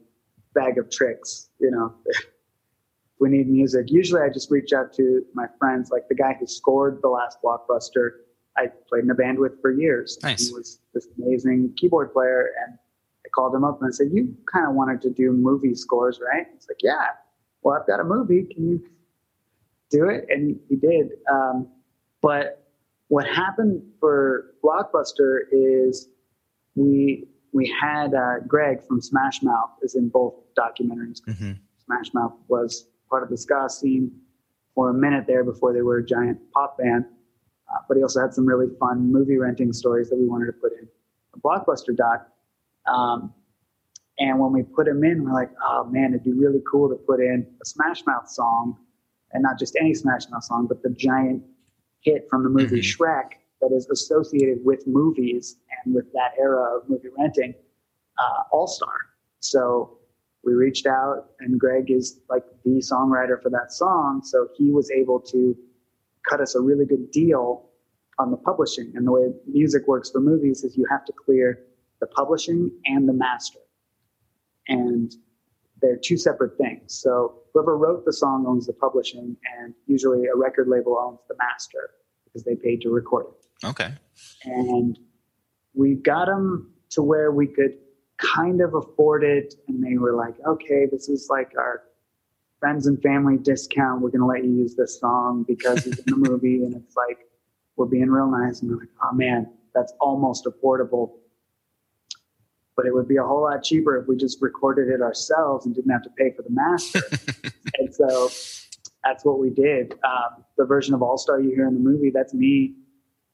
bag of tricks, you know. we need music. Usually I just reach out to my friends, like the guy who scored the last blockbuster. I played in a band with for years. Nice. He was this amazing keyboard player and called him up and I said, "You kind of wanted to do movie scores, right?" He's like, "Yeah." Well, I've got a movie. Can you do it? And he did. Um, but what happened for Blockbuster is we we had uh, Greg from Smash Mouth is in both documentaries. Smash Mouth was part of the ska scene for a minute there before they were a giant pop band. Uh, but he also had some really fun movie renting stories that we wanted to put in a Blockbuster doc. Um, and when we put them in, we're like, oh man, it'd be really cool to put in a Smash Mouth song, and not just any Smash Mouth song, but the giant hit from the movie Shrek that is associated with movies and with that era of movie renting, uh, All Star. So we reached out, and Greg is like the songwriter for that song, so he was able to cut us a really good deal on the publishing. And the way music works for movies is you have to clear the publishing and the master, and they're two separate things. So whoever wrote the song owns the publishing, and usually a record label owns the master because they paid to record it. Okay. And we got them to where we could kind of afford it. And they were like, okay, this is like our friends and family discount. We're going to let you use this song because it's in the movie. And it's like, we're being real nice. And we're like, oh man, that's almost affordable. But it would be a whole lot cheaper if we just recorded it ourselves and didn't have to pay for the master. and so that's what we did. Um, the version of All Star you hear in the movie, that's me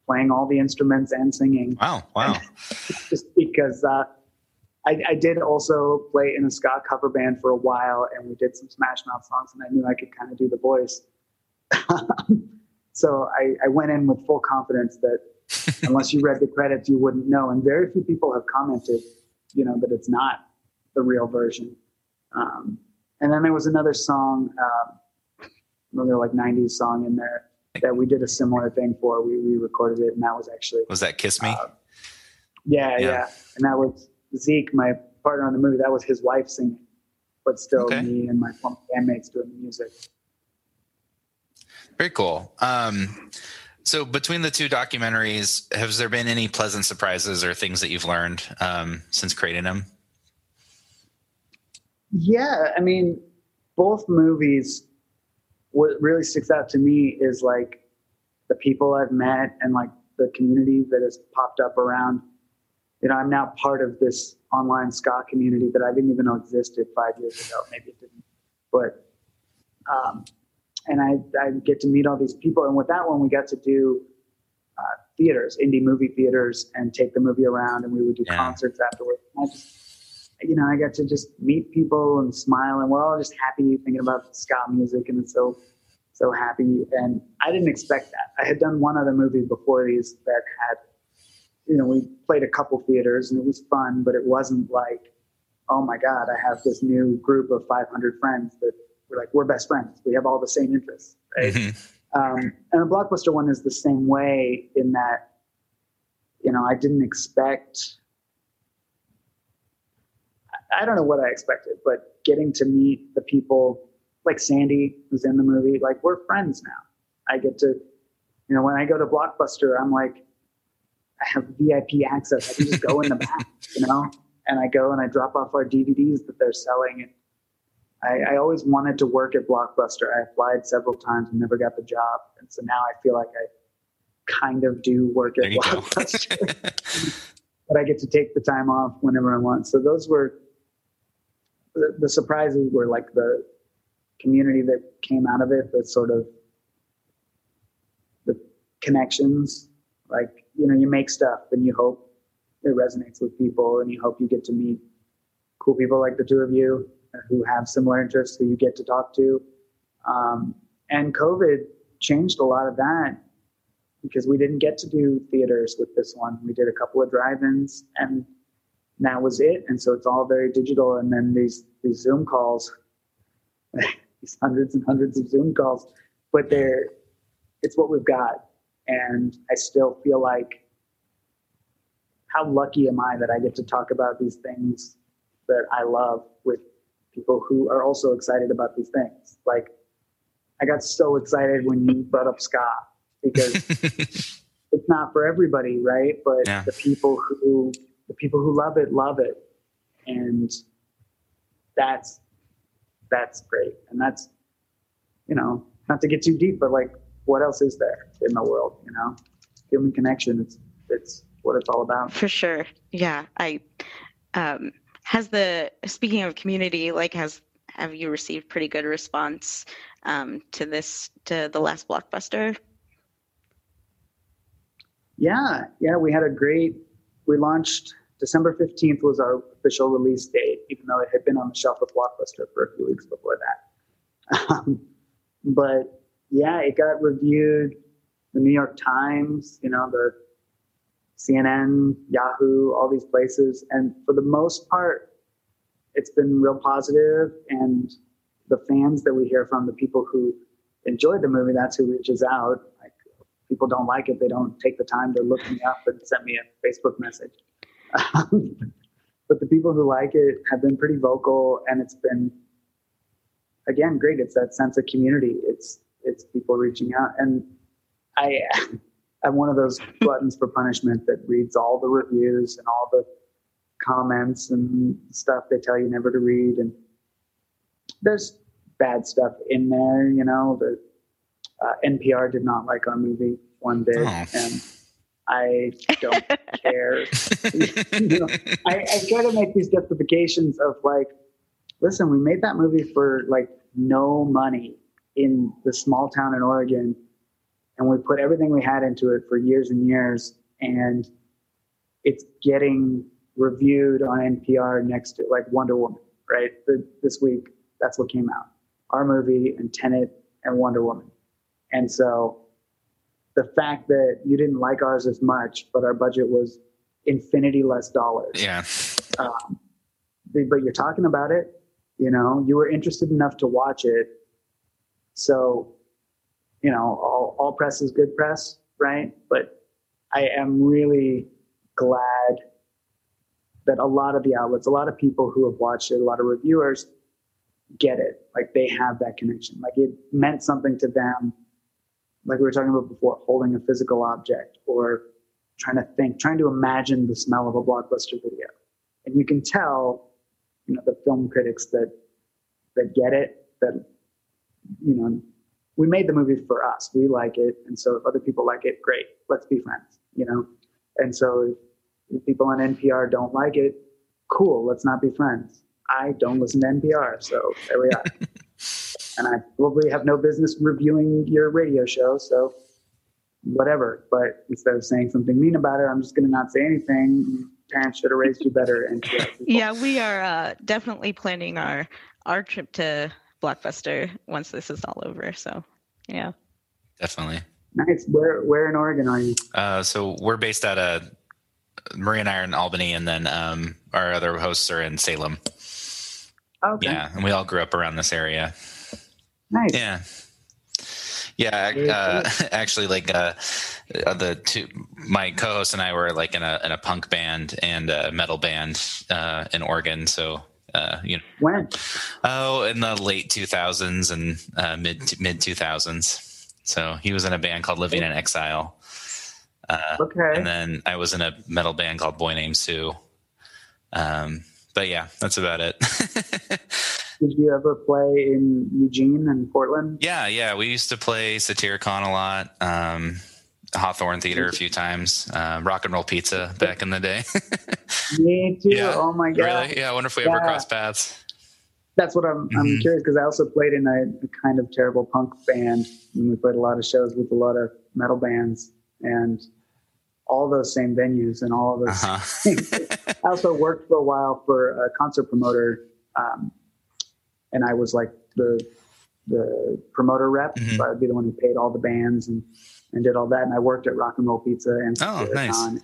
playing all the instruments and singing. Wow, wow. just because uh, I, I, did also play in a ska cover band for a while, and we did some Smash Mouth songs, and I knew I could kind of do the voice. so I, I, went in with full confidence that unless you read the credits, you wouldn't know. And very few people have commented, you know, that it's not the real version. Um, and then there was another song, um, another like '90s song in there that we did a similar thing for. We re-recorded it, and that was actually was that "Kiss Me." Uh, yeah, yeah, yeah, and that was Zeke, my partner on the movie. That was his wife singing, but still okay. me and my bandmates doing the music. Very cool. Um, so between the two documentaries, has there been any pleasant surprises or things that you've learned um, since creating them? Yeah, I mean, both movies what really sticks out to me is like the people I've met and like the community that has popped up around. You know, I'm now part of this online ska community that I didn't even know existed five years ago. Maybe it didn't, but um, and I I get to meet all these people. And with that one, we got to do uh, theaters, indie movie theaters, and take the movie around, and we would do yeah. concerts afterwards. I just you know, I got to just meet people and smile, and we're all just happy thinking about ska music, and it's so so happy. And I didn't expect that. I had done one other movie before these that had, you know, we played a couple theaters, and it was fun, but it wasn't like, oh my god, I have this new group of 500 friends that we're like we're best friends. We have all the same interests, right? Mm-hmm. Um, and the blockbuster one is the same way in that, you know, I didn't expect I don't know what I expected, but getting to meet the people like Sandy, who's in the movie, like we're friends now. I get to, you know, when I go to Blockbuster, I'm like, I have VIP access. I can just go in the back, you know, and I go and I drop off our DVDs that they're selling. And I, I always wanted to work at Blockbuster. I applied several times and never got the job. And so now I feel like I kind of do work at Blockbuster. but I get to take the time off whenever I want. So those were the, the surprises were like the community that came out of it, the sort of the connections. Like, you know, you make stuff and you hope it resonates with people and you hope you get to meet cool people like the two of you who have similar interests who you get to talk to. Um, and COVID changed a lot of that because we didn't get to do theaters with this one. We did a couple of drive-ins and that was it. And so it's all very digital. And then these these Zoom calls, these hundreds and hundreds of Zoom calls, but they're it's what we've got. And I still feel like how lucky am I that I get to talk about these things that I love with people who are also excited about these things. Like I got so excited when you brought up ska because it's not for everybody, right? But yeah. the people who the people who love it love it and that's that's great and that's you know not to get too deep but like what else is there in the world you know human connection it's it's what it's all about for sure yeah i um has the speaking of community like has have you received pretty good response um to this to the last blockbuster yeah yeah we had a great we launched December 15th was our official release date, even though it had been on the shelf of Blockbuster for a few weeks before that. Um, but yeah, it got reviewed. The New York Times, you know, the CNN, Yahoo, all these places. And for the most part, it's been real positive. and the fans that we hear from, the people who enjoyed the movie, that's who reaches out. Like people don't like it, they don't take the time to look me up and send me a Facebook message. but the people who like it have been pretty vocal, and it's been again great. It's that sense of community. It's it's people reaching out, and I I'm one of those buttons for punishment that reads all the reviews and all the comments and stuff they tell you never to read. And there's bad stuff in there, you know. The uh, NPR did not like our movie one bit, Oh. and I don't care. you know, I, I try to make these justifications of like, listen, we made that movie for like no money in the small town in Oregon, and we put everything we had into it for years and years, and it's getting reviewed on NPR next to like Wonder Woman, right? The, this week, that's what came out. Our movie and Tenet and Wonder Woman. And so the fact that you didn't like ours as much, but our budget was infinity less dollars. Yeah. Um, but but you're talking about it, you know, you were interested enough to watch it. So, you know, all, all press is good press, right? But I am really glad that a lot of the outlets, a lot of people who have watched it, a lot of reviewers get it. Like they have that connection. Like it meant something to them. Like we were talking about before, holding a physical object or trying to think, trying to imagine the smell of a blockbuster video. And you can tell, you know, the film critics that that get it, that you know, we made the movie for us. We like it. And so if other people like it, great. Let's be friends, you know? And so if, people on NPR don't like it, cool, let's not be friends. I don't listen to NPR, so there we are. and I probably have no business reviewing your radio show, so whatever. But instead of saying something mean about it, I'm just going to not say anything. Parents should have raised you better. NPR. Yeah, we are uh, definitely planning our our trip to Blockbuster once this is all over. So, yeah. Definitely. Nice. Where where in Oregon are you? Uh, so we're based out of Marie and I are in Albany, and then um, our other hosts are in Salem. Okay. Yeah, and we all grew up around this area. Nice. Yeah. Yeah, uh, actually, like uh, uh, the two, my co-host and I were like in a in a punk band and a metal band uh, in Oregon. So, uh, you know, When? oh, in the late two thousands and uh, mid mid two thousands. So he was in a band called Living in Exile. Uh, Okay. And then I was in a metal band called Boy Named Sue. Um, but yeah, that's about it. Did you ever play in Eugene and Portland? Yeah, yeah. We used to play Satyricon a lot. Um, Hawthorne Theater a few times. Uh, Rock and Roll Pizza back in the day. Me too. Yeah. Oh my god. really? Yeah. I wonder if we ever Yeah. cross paths. That's what I'm. I'm Mhm. curious because I also played in a, a kind of terrible punk band, and we played a lot of shows with a lot of metal bands, and all those same venues and all of those. Uh-huh. I also worked for a while for a concert promoter, um, and I was like the the promoter rep. Mhm. So I'd be the one who paid all the bands and and did all that. And I worked at Rock and Roll Pizza and Oh, nice. Satyricon,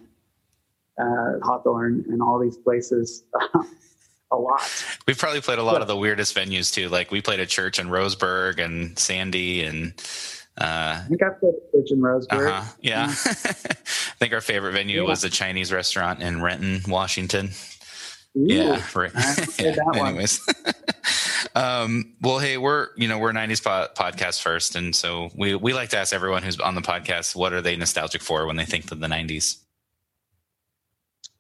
uh, Hawthorne, and all these places a lot. We've probably played a lot of the weirdest venues too. Like we played a church in Roseburg and Sandy and uh, I think I played at Church in Roseburg. uh-huh. yeah. I think our favorite venue Yeah. was a Chinese restaurant in Renton, Washington. Ooh, yeah, right. I haven't yeah. that one. Anyways, um, well, hey, we're you know we're '90s po- podcast first, and so we we like to ask everyone who's on the podcast what are they nostalgic for when they think of the '90s.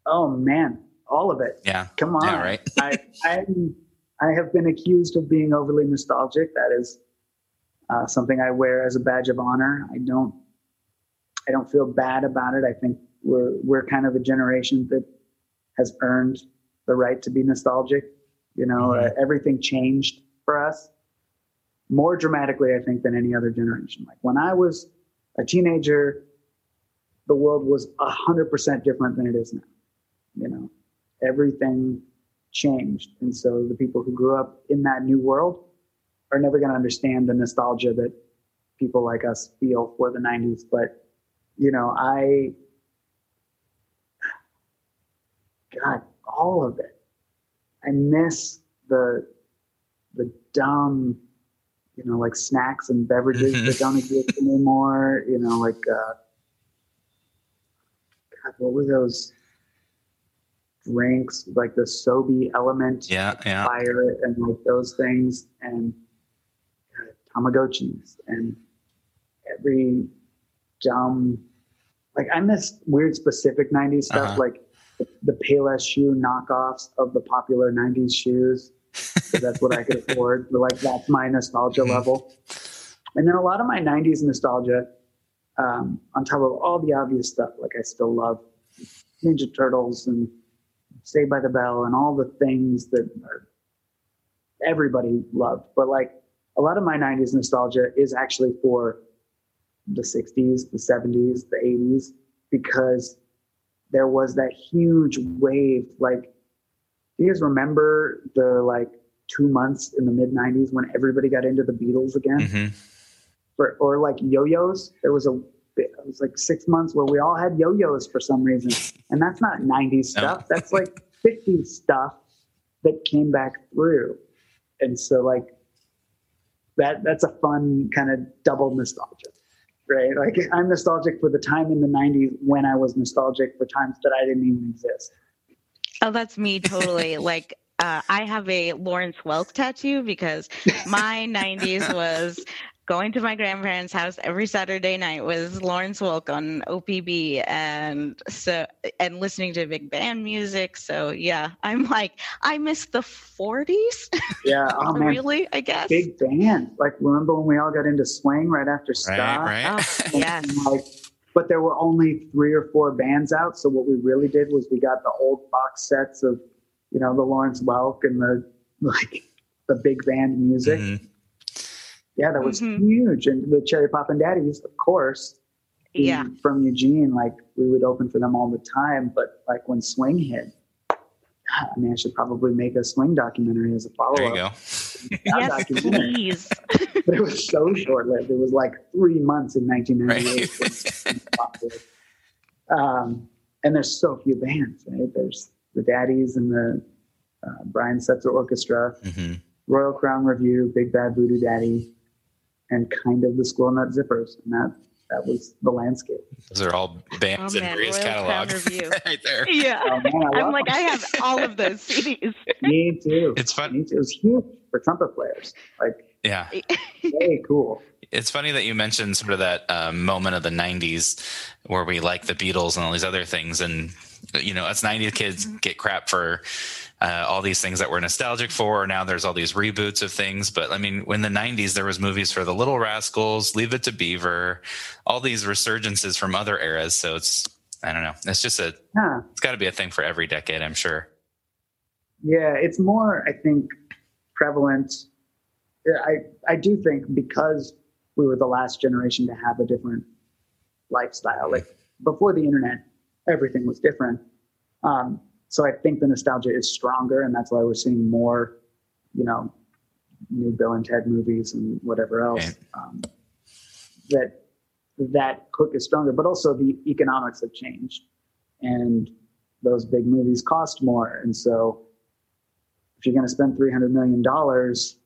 Oh man, all of it. Yeah, Come on. Yeah, right. I I'm, I have been accused of being overly nostalgic. That is uh, something I wear as a badge of honor. I don't I don't feel bad about it. I think we're we're kind of a generation that has earned the right to be nostalgic. You know, Mhm. uh, everything changed for us more dramatically, I think, than any other generation. Like when I was a teenager, the world was a hundred percent different than it is now. You know, everything changed, and so the people who grew up in that new world are never going to understand the nostalgia that people like us feel for the '90s. But you know, I, God, all of it. I miss the the dumb, you know, like snacks and beverages Mhm. that don't exist anymore. You know, like uh, God, what were those drinks? Like the Sobe Element, Yeah, yeah. fire, it and like those things, and uh, Tamagotchis, and every dumb. Like I miss weird specific '90s stuff, Uh-huh. like the, Payless shoe knockoffs of the popular '90s shoes. 'cause that's what I could afford. But like that's my nostalgia Mhm. level. And then a lot of my '90s nostalgia, um, on top of all the obvious stuff, like I still love Ninja Turtles and Saved by the Bell and all the things that are, everybody loved. But like a lot of my '90s nostalgia is actually for the '60s, the '70s, the '80s, because there was that huge wave. Like, do you guys remember the like two months in the mid '90s when everybody got into the Beatles again? hmm or, or like yo-yos. There was a it was like six months where we all had yo-yos for some reason, and that's not '90s stuff. That's like '50s stuff that came back through, and so like that that's a fun kind of double nostalgia, right? Like I'm nostalgic for the time in the '90s when I was nostalgic for times that I didn't even exist. Oh, that's me totally. like uh, I have a Lawrence Welk tattoo because my 90s was going to my grandparents' house every Saturday night with Lawrence Welk on OPB and so and listening to big band music. So yeah, I'm like I miss the 40s. Yeah, oh man, really, I guess. big band. Like remember when we all got into swing right after ska? Right, right. Oh, yes. Like, but there were only three or four bands out. So what we really did was we got the old box sets of, you know, the Lawrence Welk and the like the big band music. Mhm. Yeah, that was Mhm. huge. And the Cherry Poppin' Daddies, of course. Yeah. From Eugene, like we would open for them all the time. But like when swing hit, I mean, I should probably make a swing documentary as a follow up. There you up. go. Yes, please. but it was so short lived. It was like three months in 1998. when it was popular. um, and there's so few bands, right? There's the Daddies and the uh, Brian Setzer Orchestra, hmm Royal Crown Revue, Big Bad Voodoo Daddy, and kind of the Squirrel Nut Zippers. And that, that was the landscape. Those are all bands Oh, in man, Ray's catalog right there. Yeah. Oh, man, I I'm like, them. I have all of those CDs. Me too. It's fun. Me too. It was huge for trumpet players. Like, Yeah. way cool. It's funny that you mentioned sort of that um, moment of the 90s where we like the Beatles and all these other things. And, you know, us 90s kids get crap for uh, all these things that we're nostalgic for. Now there's all these reboots of things. But I mean, when the 90s, there was movies for The Little Rascals, Leave It to Beaver, all these resurgences from other eras. So it's, I don't know. It's just a, Yeah. it's got to be a thing for every decade, I'm sure. Yeah, it's more, I think, prevalent. I, I do think because we were the last generation to have a different lifestyle. Like before the internet, everything was different. Um, so I think the nostalgia is stronger, and that's why we're seeing more, you know, new Bill and Ted movies and whatever else. Um, that that hook is stronger, but also the economics have changed, and those big movies cost more, and so if you're going to spend three hundred million dollars,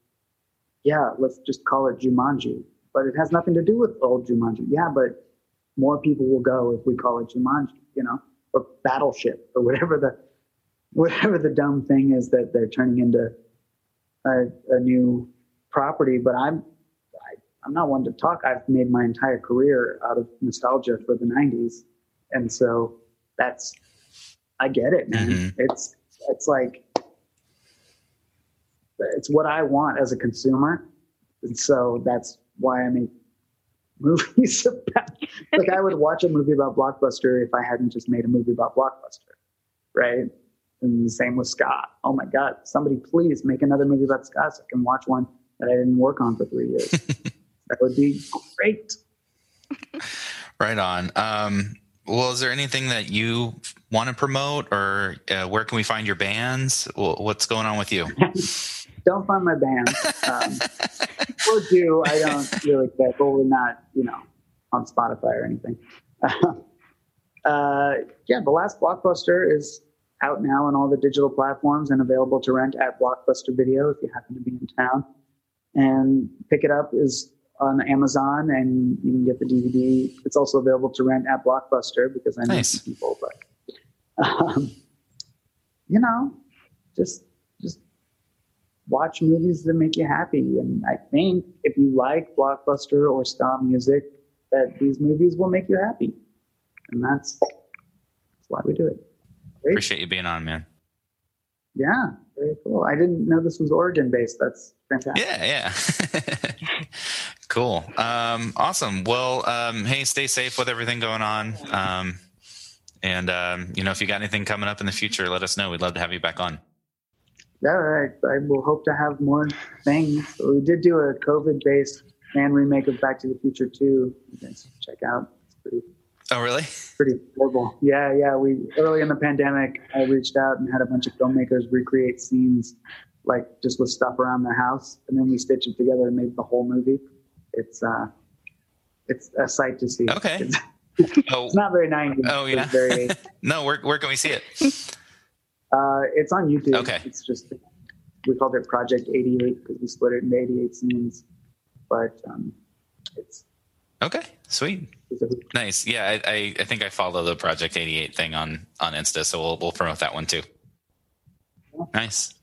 yeah, let's just call it Jumanji. But it has nothing to do with old Jumanji. Yeah, but more people will go if we call it Jumanji, you know, or Battleship or whatever the whatever the dumb thing is that they're turning into a, a new property. But I'm I, I'm not one to talk. I've made my entire career out of nostalgia for the '90s, and so that's I get it, man. Mhm. It's it's like it's what I want as a consumer, and so that's why I make movies about. like I would watch a movie about Blockbuster if I hadn't just made a movie about Blockbuster, right? And the same with ska. Oh my God, somebody please make another movie about ska so I can watch one that I didn't work on for three years. that would be great. Right on. Um, well, is there anything that you want to promote, or uh, where can we find your bands? What's going on with you? don't find my band. Um, or do I don't really care, but we're not, you know, on Spotify or anything. uh, yeah, the last blockbuster is out now on all the digital platforms and available to rent at Blockbuster Video if you happen to be in town. And pick it up is on Amazon, and you can get the DVD. It's also available to rent at Blockbuster because I know Nice. some people, but um, you know, just just watch movies that make you happy. And I think if you like blockbuster or style music, that these movies will make you happy. And that's, that's why we do it. Great. Appreciate you being on, man. Yeah, very cool. I didn't know this was Oregon based. That's fantastic. Yeah, yeah. cool. Um, awesome. Well, um, hey, stay safe with everything going on. Um, and um, you know, if you got anything coming up in the future, let us know. We'd love to have you back on. Yeah, right. I will hope to have more things. We did do a COVID based fan remake of Back to the Future 2. You guys check out. It's pretty Oh, really? pretty horrible. Yeah, yeah. We early in the pandemic, I reached out and had a bunch of filmmakers recreate scenes, like just with stuff around the house, and then we stitched it together and made the whole movie. It's uh, it's a sight to see. Okay. It's, Oh, it's not very 90s. oh yeah. very. no, where where can we see it? Uh, it's on YouTube. Okay. It's just we called it Project 88 because we split it into 88 scenes, but um, it's Okay, sweet. Nice. Yeah, I, I, I think I follow the Project 88 thing on on Insta, so we'll we'll promote that one too. Nice.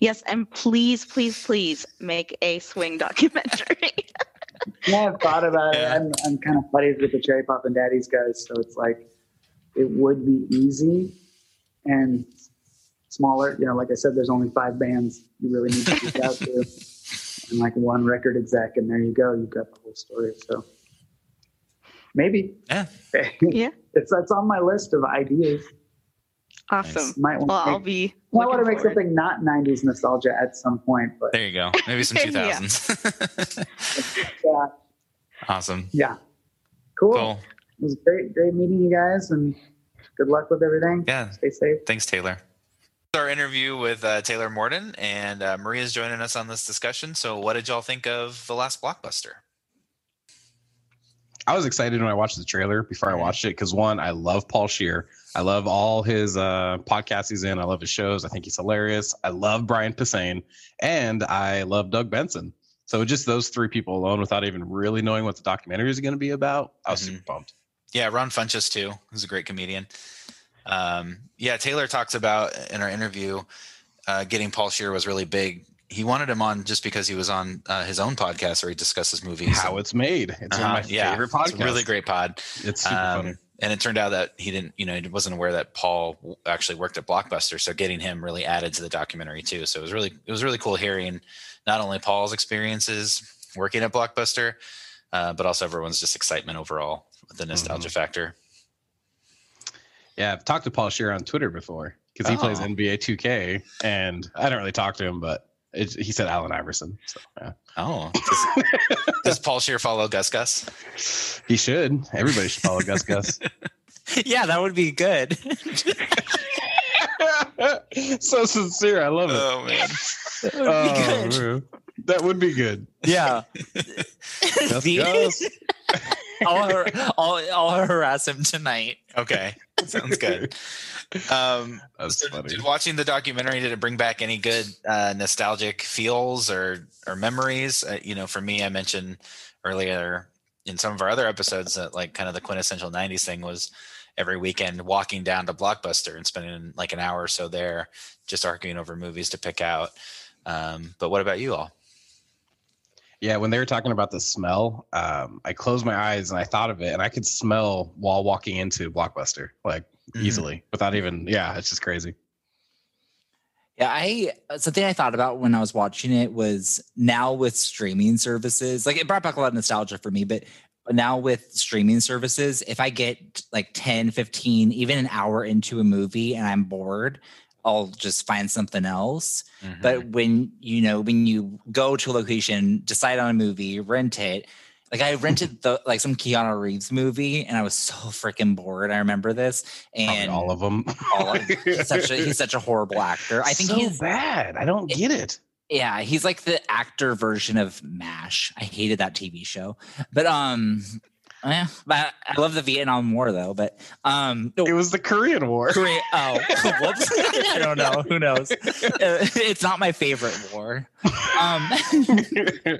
Yes, and please, please, please make a swing documentary. Yeah, I've thought about it. I'm, I'm kind of buddies with the Cherry Poppin' Daddies guys, so it's like it would be easy and smaller. You know, like I said, there's only five bands you really need to reach out to, and like one record exec, and there you go. You've got the whole story. So maybe, Yeah. yeah, it's it's on my list of ideas. awesome. Might want Well, to I'll make, be. might want to make forward. something not '90s nostalgia at some point, but There you go. Maybe some Yeah. 2000s. uh, awesome. yeah, cool. Cool. It was great, great meeting you guys, and good luck with everything. Yeah. Stay safe. Thanks, Taylor. Our interview with uh, Taylor Morden and uh, Maria's joining us on this discussion. So, what did y'all think of the last blockbuster? I was excited when I watched the trailer before I watched it because one, I love Paul Scheer. I love all his uh, podcasts he's in. I love his shows. I think he's hilarious. I love Brian Posehn, and I love Doug Benson. So just those three people alone, without even really knowing what the documentary is going to be about, I was super pumped. Yeah, Ron Funches too. He's a great comedian. Um, yeah, Taylor talks about in our interview uh, getting Paul Scheer was really big. He wanted him on just because he was on uh, his own podcast where he discusses movies. How it's made. It's one of my Uh-huh, yeah, favorite It's a really great pod. It's super Um, funny. And it turned out that he didn't, you know, he wasn't aware that Paul actually worked at Blockbuster. So getting him really added to the documentary too. So it was really, it was really cool hearing not only Paul's experiences working at Blockbuster, uh, but also everyone's just excitement overall with the nostalgia Mm-hmm. factor. Yeah, I've talked to Paul Scheer on Twitter before because he plays Oh. NBA 2K, and I don't really talk to him, but it, he said Allen Iverson. So yeah, Oh, does, does Paul Scheer follow Gus Gus? he should. Everybody should follow Gus Gus. yeah, that would be good. so sincere. I love it. Oh man. That would be Oh, good. man. That would be good. Yeah. Gus The- Gus. I'll, har- I'll, I'll harass him tonight. Okay, sounds good. Um, That's so funny. did watching the documentary did it bring back any good uh, nostalgic feels or or memories? Uh, you know, for me, I mentioned earlier in some of our other episodes that like kind of the quintessential '90s thing was every weekend walking down to Blockbuster and spending like an hour or so there, just arguing over movies to pick out. Um, but what about you all? Yeah, when they were talking about the smell, um, I closed my eyes and I thought of it, and I could smell while walking into Blockbuster like Mhm. easily without even. Yeah, it's just crazy. Yeah, I something I thought about when I was watching it was now with streaming services, like it brought back a lot of nostalgia for me, but now with streaming services, if I get like 10, 15, even an hour into a movie and I'm bored, I'll just find something else. Mm-hmm. But when you know, when you go to a location, decide on a movie, rent it. Like I rented the like some Keanu Reeves movie, and I was so freaking bored. I remember this, Probably and all of them. all of- he's such a he's such a horrible actor. I think so he's bad. I don't get it. yeah, he's like the actor version of MASH. I hated that TV show. But um Eh, but I love the Vietnam War though. But um, it was the Korean War. Korea. Oh, whoops. I don't know. Who knows? Uh, it's not my favorite war. Um,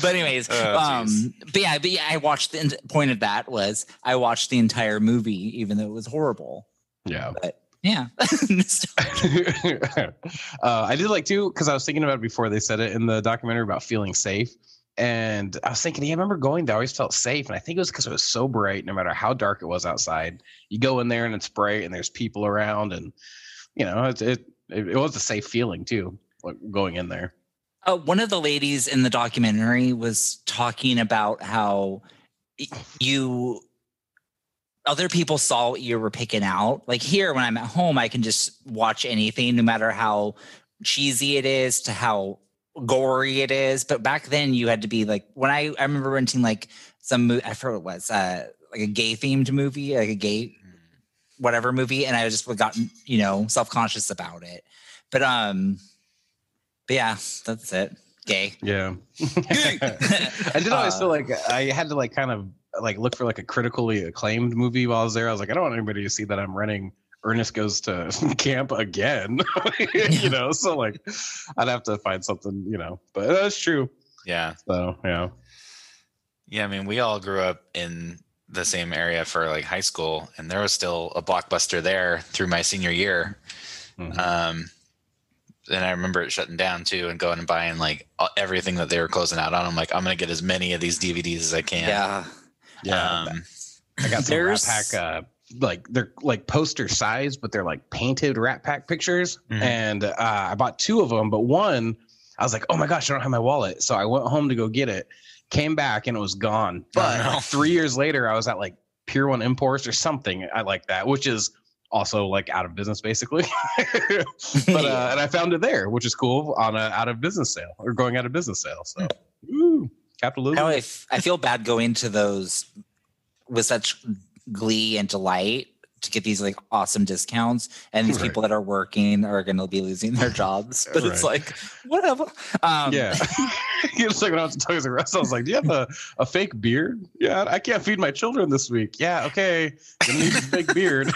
but anyways, Oh, um, but yeah, but yeah, I watched the point of that was I watched the entire movie, even though it was horrible. Yeah. But yeah, uh, I did like too because I was thinking about it before they said it in the documentary about feeling safe. And I was thinking, yeah, I remember going there, I always felt safe. And I think it was because it was so bright, no matter how dark it was outside. You go in there and it's bright and there's people around. And, you know, it, it, it was a safe feeling too, like going in there. Uh, one of the ladies in the documentary was talking about how you other people saw what you were picking out. Like here, when I'm at home, I can just watch anything, no matter how cheesy it is to how gory it is. But back then, you had to be like when I I remember renting like some mo- I forgot what it was uh, like a gay themed movie, like a gay whatever movie, and I just got you know self conscious about it. But um, but yeah, that's it. Gay. Yeah. I did always Uh, feel like I had to like kind of like look for like a critically acclaimed movie while I was there. I was like, I don't want anybody to see that I'm renting Ernest Goes to Camp again. you know, so like I'd have to find something, you know. But that's true. Yeah. So yeah. Yeah, I mean, we all grew up in the same area for like high school, and there was still a blockbuster there through my senior year. Um, and I remember it shutting down too, and going and buying like everything that they were closing out on. I'm like, I'm gonna get as many of these DVDs as I can. Yeah. Yeah. Um, I got some Rat Pack uh like they're like poster size, but they're like painted Rat Pack pictures. Mhm. And uh, I bought two of them, but one I was like, oh my gosh, I don't have my wallet. So I went home to go get it, came back and it was gone. But no. three years later, I was at like Pier One Imports or something. I like that, which is also like out of business basically. but uh, and I found it there, which is cool on a out of business sale or going out of business sale. So ooh, capitalism. I, I feel bad going to those with such glee and delight to get these like awesome discounts, and these Right. people that are working are going to be losing their jobs. But it's like whatever. Um, yeah. it's like when I was talking to R Us, I was like, Do you have a, a fake beard? Yeah, I can't feed my children this week. Yeah, okay. Gonna need a fake beard.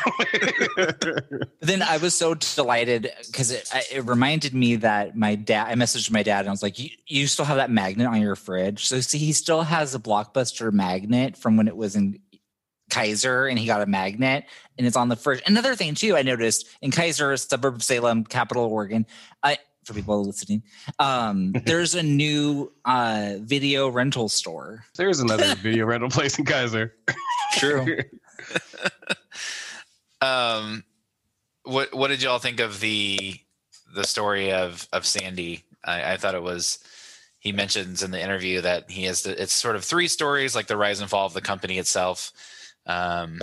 then I was so delighted because it, it reminded me that my dad. I messaged my dad and I was like, "You, you still have that magnet on your fridge?" So see, he still has a blockbuster magnet from when it was in Keizer, and he got a magnet, and it's on the fridge. Another thing too, I noticed in Keizer, suburb of Salem, capital of Oregon. I for people listening, um, there's a new uh, video rental store. There's another video rental place in Keizer. True. um, what what did y'all think of the the story of of Sandy? I, I thought it was. He mentions in the interview that he has the, it's sort of three stories, like the rise and fall of the company itself, um,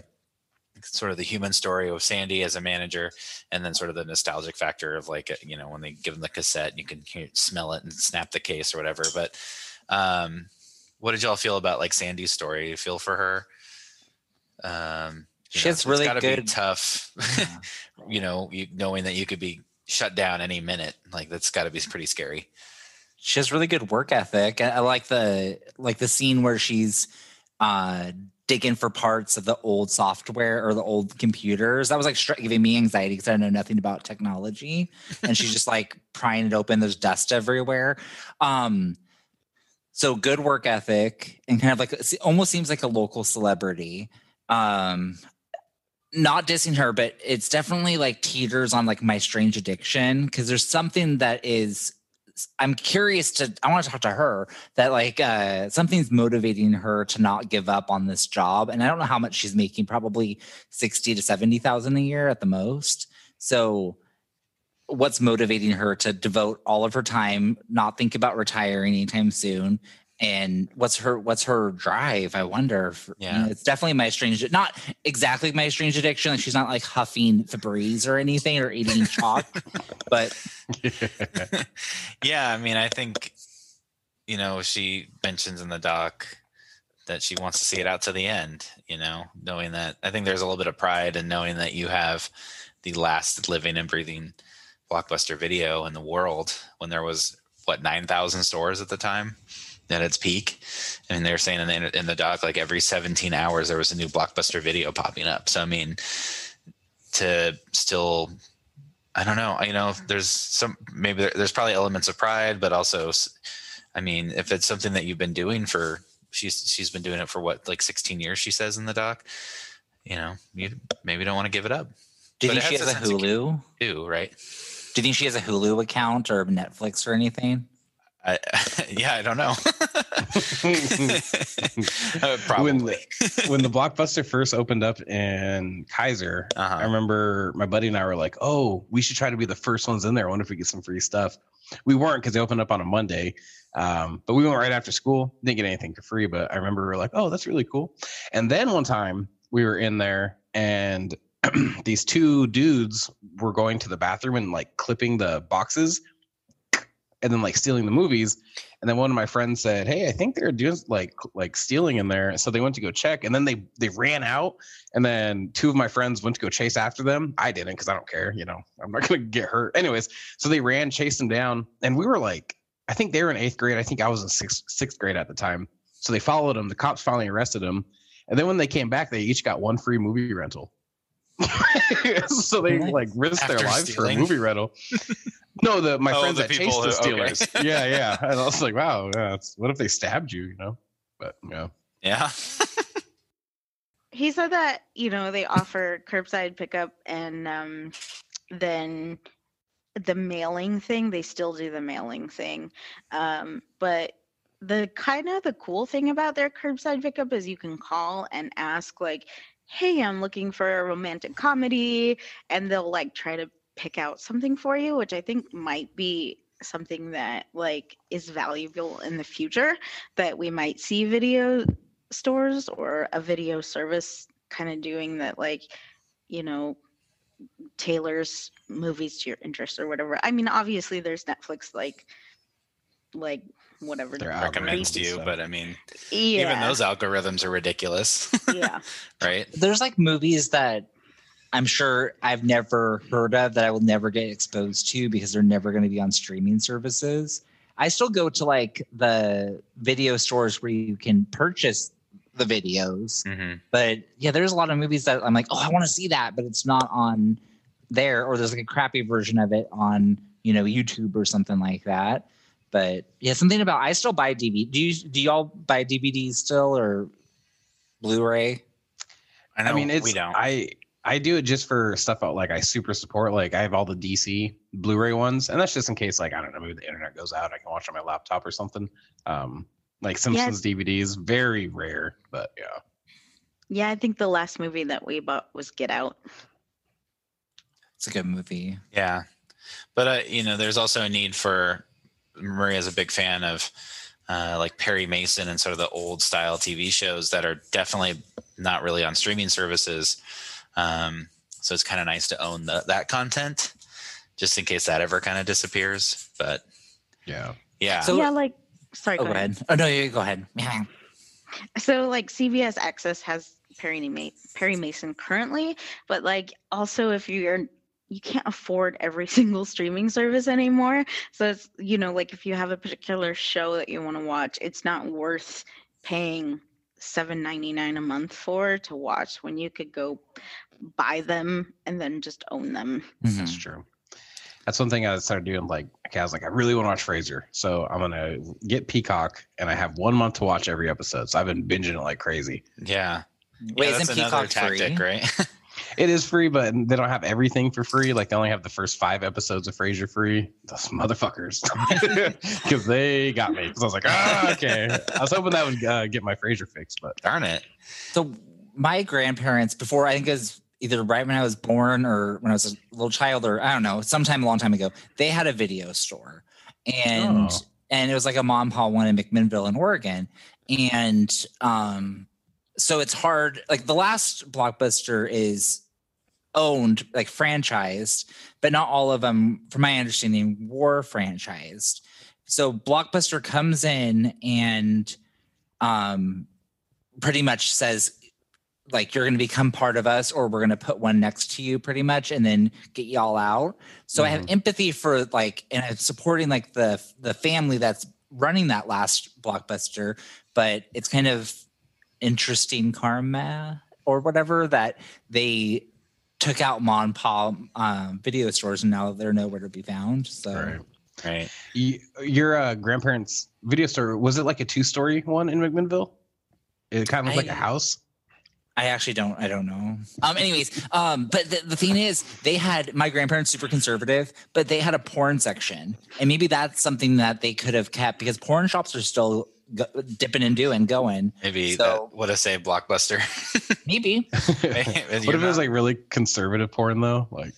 sort of the human story of Sandy as a manager, and then sort of the nostalgic factor of like you know when they give him the cassette, you can hear, smell it and snap the case or whatever. But um, what did y'all feel about like Sandy's story? You feel for her? Um, She has really good- tough. you know, you, knowing that you could be shut down any minute, like that's got to be pretty scary. she has really good work ethic. I, I like the like the scene where she's uh digging for parts of the old software or the old computers. That was like giving me anxiety because I know nothing about technology. And she's just like prying it open. There's dust everywhere. Um, so good work ethic and kind of like almost seems like a local celebrity. Um, not dissing her, but it's definitely like teeters on like my strange addiction because there's something that is I'm curious to I want to talk to her that like uh something's motivating her to not give up on this job. And I don't know how much she's making, probably 60 to 70,000 a year at the most. So what's motivating her to devote all of her time, not think about retiring anytime soon? And what's her what's her drive? I wonder. if- you Yeah. know, it's definitely my strange, not exactly my strange addiction. Like she's not like huffing Febreze or anything or eating chalk, but yeah, I mean, I think you know she mentions in the doc that she wants to see it out to the end. You know, knowing that I think there's a little bit of pride in knowing that you have the last living and breathing blockbuster video in the world when there was what nine thousand stores at the time. At its peak. I mean, they're saying in the in the doc like every 17 hours there was a new blockbuster video popping up. So I mean, to still, I don't know. You know, there's some maybe there, there's probably elements of pride, but also, I mean, if it's something that you've been doing for she's she's been doing it for what like 16 years. She says in the doc. You know, you maybe don't want to give it up. Do you But think she has has a Hulu? Too right. Do you think she has a Hulu account or Netflix or anything? I, yeah, I don't know. Uh, When the, when the blockbuster first opened up in Keizer, Uh-huh. I remember my buddy and I were like, "Oh, we should try to be the first ones in there. I wonder if we get some free stuff." We weren't because they opened up on a Monday, um, but we went right after school. Didn't get anything for free, but I remember we were like, "Oh, that's really cool." And then one time we were in there and these two dudes were going to the bathroom and like clipping the boxes and then like stealing the movies. And then one of my friends said, "Hey, I think they're doing like like stealing in there." So they went to go check, and then they they ran out. And then two of my friends went to go chase after them. I didn't because I don't care. You know, I'm not gonna get hurt. Anyways, so they ran, chased them down, and we were like, I think they were in eighth grade. I think I was in sixth sixth grade at the time. So they followed them. The cops finally arrested them. And then when they came back, they each got one free movie rental. so they like risked their After lives for a movie rental. No, the my Oh, friends the that people chased the who- okay. Yeah, yeah. And I was like, wow, yeah, it's, what if they stabbed you? You know, but yeah. Yeah. He said that you know they offer curbside pickup and um, then the mailing thing. They still do the mailing thing, um, but the kind of the cool thing about their curbside pickup is you can call and ask like, "Hey, I'm looking for a romantic comedy," and they'll like try to pick out something for you, which I think might be something that like is valuable in the future that we might see video stores or a video service kind of doing that like you know tailors movies to your interest or whatever i mean obviously there's netflix like like whatever the recommends to you, stuff. but I mean, Yeah. even those algorithms are ridiculous. yeah right? There's like movies that I'm sure I've never heard of that I will never get exposed to because they're never going to be on streaming services. I still go to like the video stores where you can purchase the videos. Mm-hmm. But yeah, there's a lot of movies that I'm like, oh, I want to see that, but it's not on there, or there's like a crappy version of it on, you know, YouTube or something like that. But yeah, something about I still buy DVD. Do you do y'all buy DVDs still or Blu-ray? I, I mean, it's we don't. I I do it just for stuff out like I super support. Like I have all the DC Blu-ray ones, and that's just in case like I don't know maybe the internet goes out, I can watch on my laptop or something. Um, like Simpsons DVDs, very rare, but yeah. yeah i think the last movie that we bought was get out It's a good movie. Yeah. But, uh, you know, there's also a need for Maria's a big fan of uh, like Perry Mason and sort of the old style TV shows that are definitely not really on streaming services. Um, so it's kind of nice to own the, that content just in case that ever kind of disappears. But yeah. Yeah. So, yeah like sorry Oh, go go ahead. ahead. Oh no, you go ahead. Yeah. so like CBS Access has Perry Ma- Perry Mason currently, but like also if you're you can't afford every single streaming service anymore. So it's you know like if you have a particular show that you want to watch, it's not worth paying seven ninety nine a month for to watch when you could go buy them and then just own them. Mm-hmm. That's true. That's one thing I started doing. Like, okay, I was like, I really want to watch Frasier, so I'm gonna get Peacock, and I have one month to watch every episode. So I've been binging it like crazy. Yeah. Wait, yeah, isn't that's another Peacock free? tactic, right? It is free, but they don't have everything for free. Like they only have the first five episodes of Frasier free. Those motherfuckers, because they got me. Because I was like, ah, okay. I was hoping that would uh, get my Frasier fix, but darn it. So my grandparents, before I think it was either right when I was born or when I was a little child, or I don't know, sometime a long time ago, they had a video store, and Oh. and it was like a mom pop one in McMinnville in Oregon, and um, so it's hard. Like the last blockbuster is owned, like franchised, but not all of them, from my understanding, were franchised. So Blockbuster comes in and um, pretty much says, like, you're going to become part of us, or we're going to put one next to you, pretty much, and then get y'all out. So I have empathy for like, and I'm supporting like the the family that's running that last blockbuster, but it's kind of interesting karma or whatever that they took out mom and pop um, video stores and now they're nowhere to be found. So Right. Right. Y- Your uh, grandparents' video store was it like a two-story one in McMinnville? It kind of looked like a house. I actually don't. I don't know. Um. Anyways. Um. But the, the thing is, they had my grandparents super conservative, but they had a porn section, and maybe that's something that they could have kept because porn shops are still go, dipping and doing going. Maybe So- that would have saved Blockbuster. Maybe. What if it was like really conservative porn though? Like,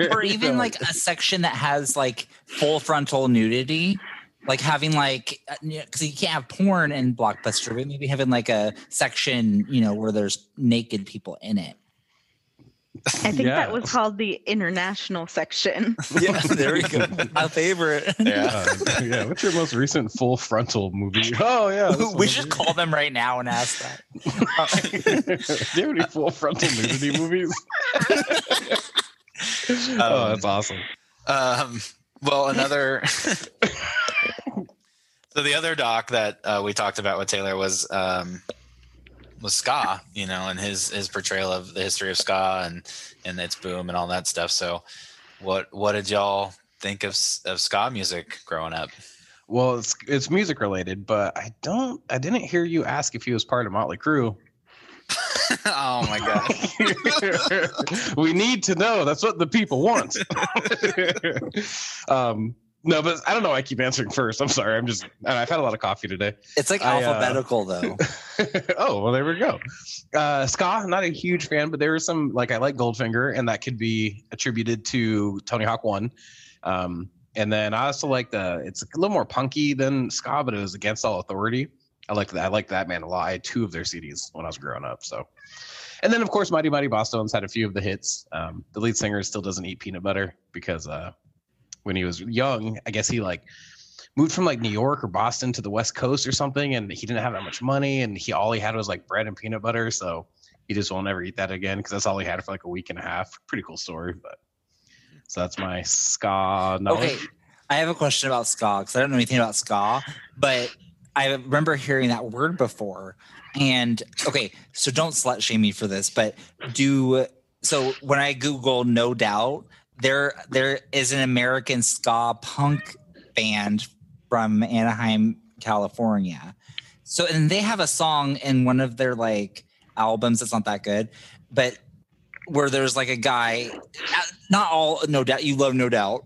or even like a section that has like full frontal nudity like having like uh, because you can't have porn in blockbuster but maybe having like a section you know where there's naked people in it I think that was called the international section. yeah there we go my favorite Uh, yeah. What's your most recent full frontal movie? Oh yeah, we one. should call them right now and ask that Do you have any full frontal nudity movies? oh, that's awesome. Um, well, another. so the other doc that uh, we talked about with Taylor was um, was ska, you know, and his his portrayal of the history of ska and and its boom and all that stuff. So, what what did y'all think of of ska music growing up? Well, it's it's music related, but I don't. I didn't hear you ask if he was part of Motley Crue. oh my god! we need to know. That's what the people want. um, no, but I don't know. why I keep answering first. I'm sorry. I'm just. I've had a lot of coffee today. it's like I, uh, alphabetical though oh well, there we go. Uh, ska, not a huge fan, but there was some like I like Goldfinger, and that could be attributed to Tony Hawk One. Um, and then I also like the. It's a little more punky than ska, but it was Against All Authority. I like that. I like that man a lot. I had two of their CDs when I was growing up. So, and then of course, Mighty Mighty Bosstones had a few of the hits. Um, the lead singer still doesn't eat peanut butter because uh, when he was young, I guess he like moved from like New York or Boston to the West Coast or something, and he didn't have that much money, and he all he had was like bread and peanut butter, so he just won't ever eat that again because that's all he had for like a week and a half. Pretty cool story, but so that's my ska knowledge. Okay, I have a question about ska because I don't know anything about ska, but I remember hearing that word before. And okay, so don't slut shame me for this, but do so when I Google No Doubt, there there is an American ska punk band from Anaheim, California. So and they have a song in one of their like albums that's not that good, but where there's like a guy, not all No Doubt, you love No Doubt.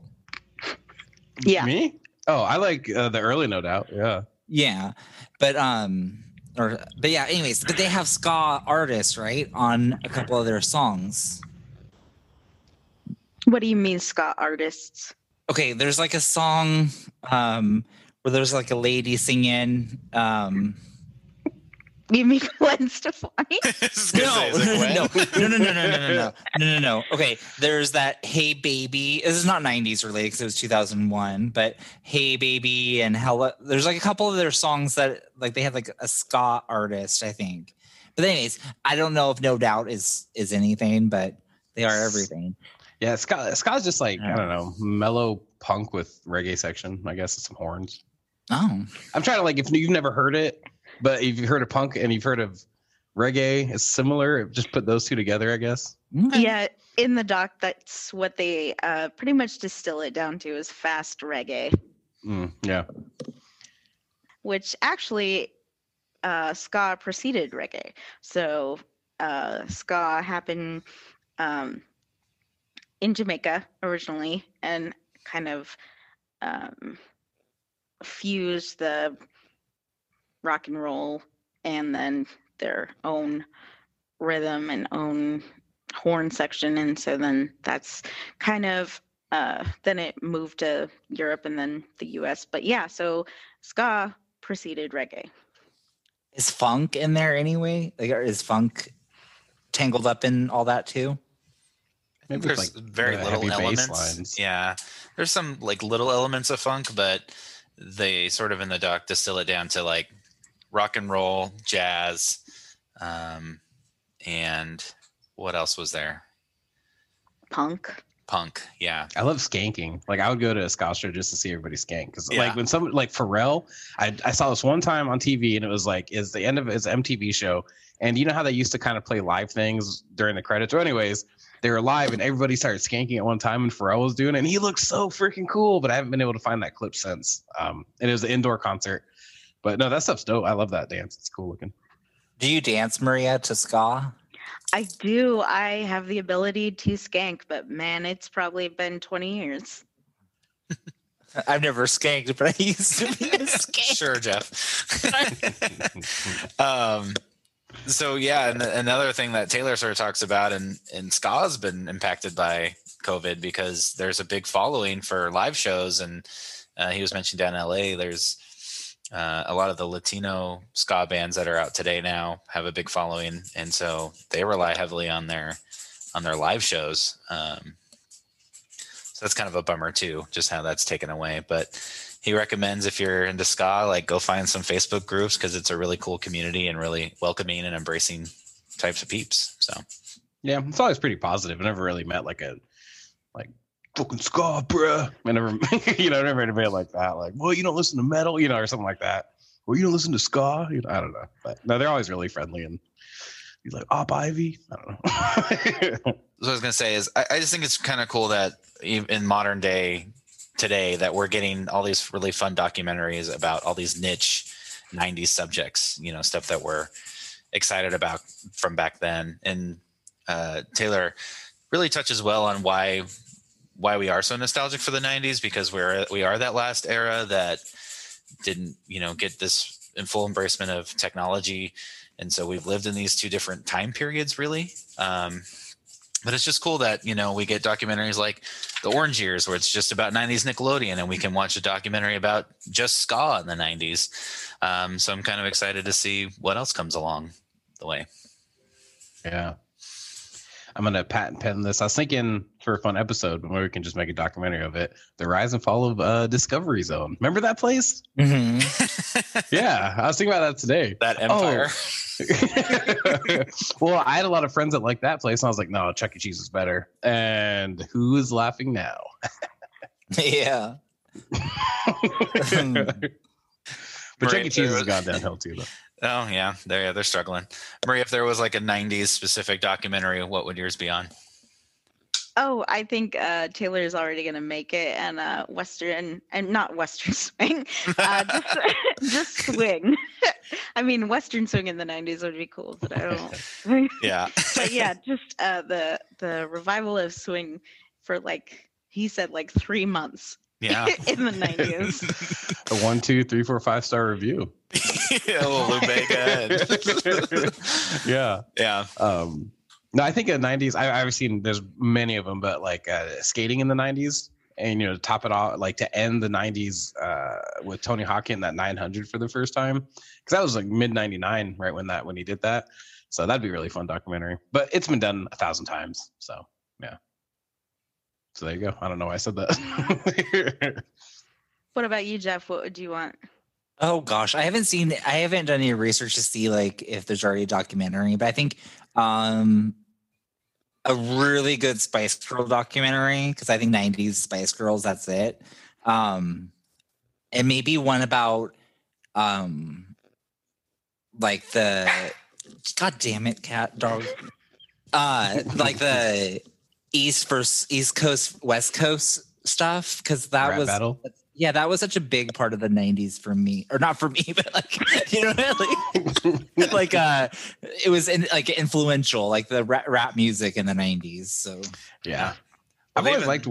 Yeah. Me? Oh, I like uh, the early, no doubt. Yeah. Yeah, but um, or but yeah. Anyways, but they have ska artists right on a couple of their songs. What do you mean, ska artists? Okay, there's like a song um where there's like a lady singing um. You mean Gwen Stefani? No, no, no, no, no, no, no, no, no, no, no, no. Okay, there's that "Hey Baby." This is not '90s related because it was 2001, but "Hey Baby" and "Hella." There's like a couple of their songs that like they have like a ska artist, I think. But anyways, I don't know if No Doubt is is anything, but they are everything. Yeah, ska, ska's just like I don't know, mellow punk with reggae section. I guess and some horns. Oh, I'm trying to like if you've never heard it, but if you've heard of punk and you've heard of reggae, it's similar. Just put those two together, I guess. Yeah, in the doc, that's what they uh, pretty much distill it down to is fast reggae, Mm, yeah. which actually uh, ska preceded reggae. So uh, ska happened um, in Jamaica originally and kind of um, fused the rock and roll and then their own rhythm and own horn section and so then that's kind of uh then it moved to Europe and then the US but yeah so ska preceded reggae is funk in there anyway? Like, is funk tangled up in all that too? I think there's very the little elements. lines. Yeah, there's some like little elements of funk, but they sort of in the doc distill it down to like rock and roll, jazz, um, and what else was there? punk Punk. Yeah. I love skanking. Like I would go to a ska show just to see everybody skank because Yeah. like when some like Pharrell, I I saw this one time on TV and it was like is the end of his MTV show and you know how they used to kind of play live things during the credits or anyways they were live and everybody started skanking at one time and Pharrell was doing it and he looked so freaking cool but I haven't been able to find that clip since. Um, and it was an indoor concert, but no, that stuff's dope. I love that dance. It's cool looking. Do you dance, Maria, to ska? I do. I have the ability to skank, but man, it's probably been 20 years. I've never skanked, but I used to be a skank. Sure, Jeff. um, so yeah, and another thing that Taylor sort of talks about, and and ska has been impacted by COVID because there's a big following for live shows, and uh, he was mentioning down in LA. There's uh, a lot of the Latino ska bands that are out today now have a big following, and so they rely heavily on their on their live shows. Um, so that's kind of a bummer too, just how that's taken away. But he recommends if you're into ska, like go find some Facebook groups because it's a really cool community and really welcoming and embracing types of peeps. So Yeah, it's always pretty positive. I never really met like a like fucking ska, bruh. I never, you know, I never met anybody like that. Like, well, you don't listen to metal, you know, or something like that. Well, you don't listen to ska. You know, I don't know, but no, they're always really friendly and he's like, Op Ivy. I don't know. what I was gonna say is I, I just think it's kind of cool that in modern day today that we're getting all these really fun documentaries about all these niche 90s subjects you know stuff that we're excited about from back then. And uh, taylor really touches well on why why we are so nostalgic for the 90s because we're we are that last era that didn't you know get this in full embracement of technology. And so we've lived in these two different time periods really. Um, but it's just cool that you know we get documentaries like the orange years where it's just about 90s nickelodeon and we can watch a documentary about just ska in the 90s um, so i'm kind of excited to see what else comes along the way yeah. I'm gonna patent pen this. I was thinking for a fun episode, but maybe we can just make a documentary of it. The rise and fall of uh, Discovery Zone. Remember that place? Mm-hmm. yeah, I was thinking about that today. that empire well, I had a lot of friends that like that place, and I was like, no, Chuck E. Cheese is better. And who's laughing now? yeah. But Chuck E. Cheese there has was- gone downhill too, though. oh yeah they're yeah, they're struggling marie if there was like a 90s specific documentary what would yours be on Oh, I think uh, Taylor is already going to make it, and uh, Western and not Western swing, uh, just, just swing. I mean, Western swing in the '90s would be cool, but I don't. yeah but yeah, just uh, the the revival of swing for like he said, like three months yeah in the '90s. A one, two, three, four, five star review. yeah little Lou Bega. yeah. yeah Um, no, I think in the '90s, I, I've seen there's many of them, but like uh, skating in the '90s, and you know, to top it off, like to end the '90s uh, with Tony Hawk in that 900 for the first time, because that was like mid '99, right when that when he did that. So that'd be a really fun documentary. But it's been done a thousand times, so yeah. So there you go. I don't know why I said that. what about you, Jeff? What would you want? Oh gosh, I haven't seen I haven't done any research to see like if there's already a documentary, but I think um a really good Spice Girl documentary because I think 90s Spice Girls that's it. Um and maybe one about um like the god damn it cat dog uh like the east versus east coast west coast stuff because that Rap was battle? Yeah that was such a big part of the 90s for me or not for me but like you know like, like uh it was in, like influential like the rap, rap music in the 90s so yeah I've always liked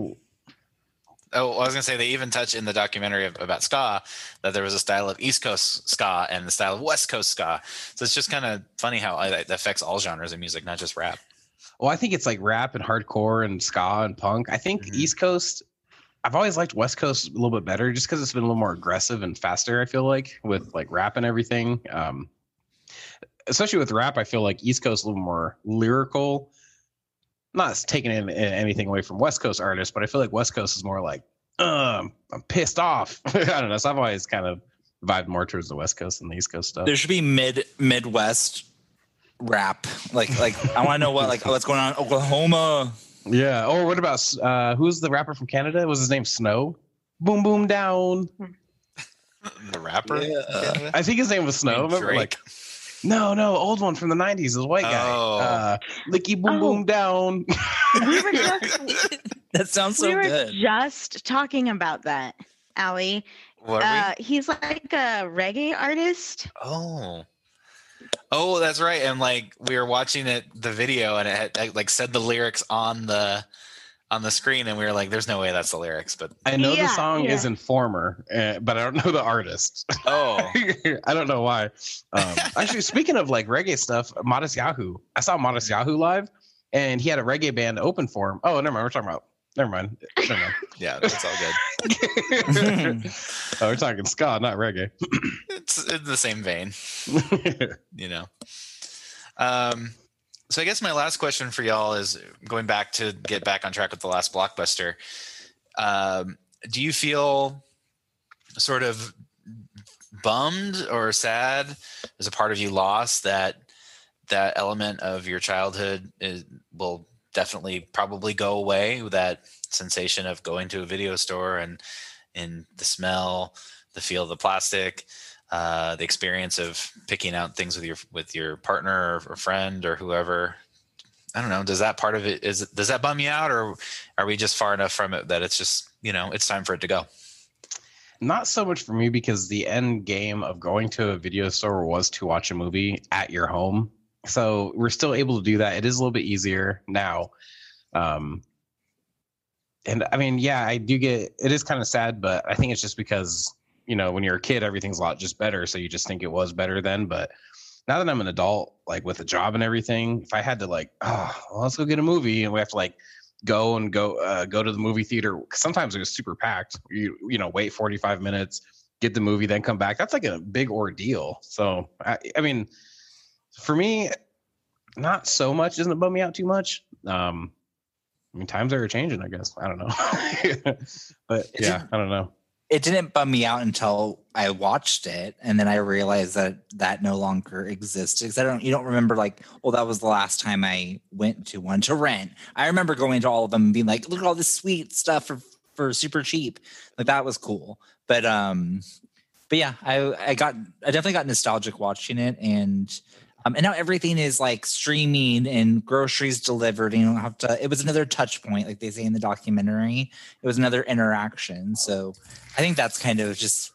Oh, I was gonna say they even touch in the documentary of, about ska that there was a style of East Coast ska and the style of West Coast ska. So it's just kind of funny how uh, it affects all genres of music, not just rap. Well, I think it's like rap and hardcore and ska and punk. I think Mm-hmm. East Coast. I've always liked West Coast a little bit better, just because it's been a little more aggressive and faster. I feel like with like rap and everything. Um, especially with rap, I feel like East Coast is a little more lyrical. Not taking in, in anything away from West Coast artists, but I feel like West Coast is more like, um, I'm pissed off. I don't know. So I've always kind of vibed more towards the West Coast than the East Coast stuff. there should be mid midwest rap like like i want to know what like what's going on oklahoma Yeah. Or what about uh who's the rapper from Canada? Was his name Snow? Boom boom down. The rapper? I think his name was Snow. mean Remember, like no, no, old one from the '90s. The white guy. Oh. Uh, Licky boom Oh. boom down. We were just That sounds so we were good. just talking about that, Allie. What are we? Uh, he's like a reggae artist. Oh. Oh, that's right. And like we were watching it, the video, and it had like- like said the lyrics on the on the screen, and we were like, "There's no way that's the lyrics." But I know the Yeah, song is. Informer, uh, but I don't know the artist. oh, I don't know why. Um, actually, speaking of like reggae stuff, Matisyahu. I saw Matisyahu live, and he had a reggae band open for him. Oh, never mind. We're talking about. Never mind. Never mind. yeah, that's all good. oh, we're talking ska, not reggae. It's in the same vein, you know. Um, so I guess my last question for y'all is going back to get back on track with the last blockbuster. Um, do you feel sort of bummed or sad as a part of you lost that that element of your childhood is, will definitely probably go away that sensation of going to a video store and and the smell the feel of the plastic uh, the experience of picking out things with your with your partner or, friend or whoever i don't know does that part of it is does that bum you out or are we just far enough from it that it's just you know it's time for it to go not so much for me because the end game of going to a video store was to watch a movie at your home. So we're still able to do that. It is a little bit easier now. Um, and I mean, yeah, I do get it is kind of sad, but I think it's just because, you know, when you're a kid, everything's a lot just better. So you just think it was better then. But now that I'm an adult, like with a job and everything, if I had to like, oh, well, let's go get a movie and we have to like go and go uh, go to the movie theater. Sometimes it was super packed. You you know wait 45 minutes, get the movie, then come back. That's like a big ordeal. So I, I mean, for me, not so much. Doesn't it bum me out too much? Um, I mean, times are changing. I guess I don't know, but yeah, I don't know. It didn't bum me out until I watched it, and then I realized that that no longer existed. Because I don't, you don't remember like, well, that was the last time I went to one to rent. I remember going to all of them and being like, look at all this sweet stuff for for super cheap. Like that was cool. But um, but yeah, I I got I definitely got nostalgic watching it, and um, and now everything is like streaming and groceries delivered. And you don't have to. It was another touch point, like they say in the documentary. It was another interaction. So I think that's kind of just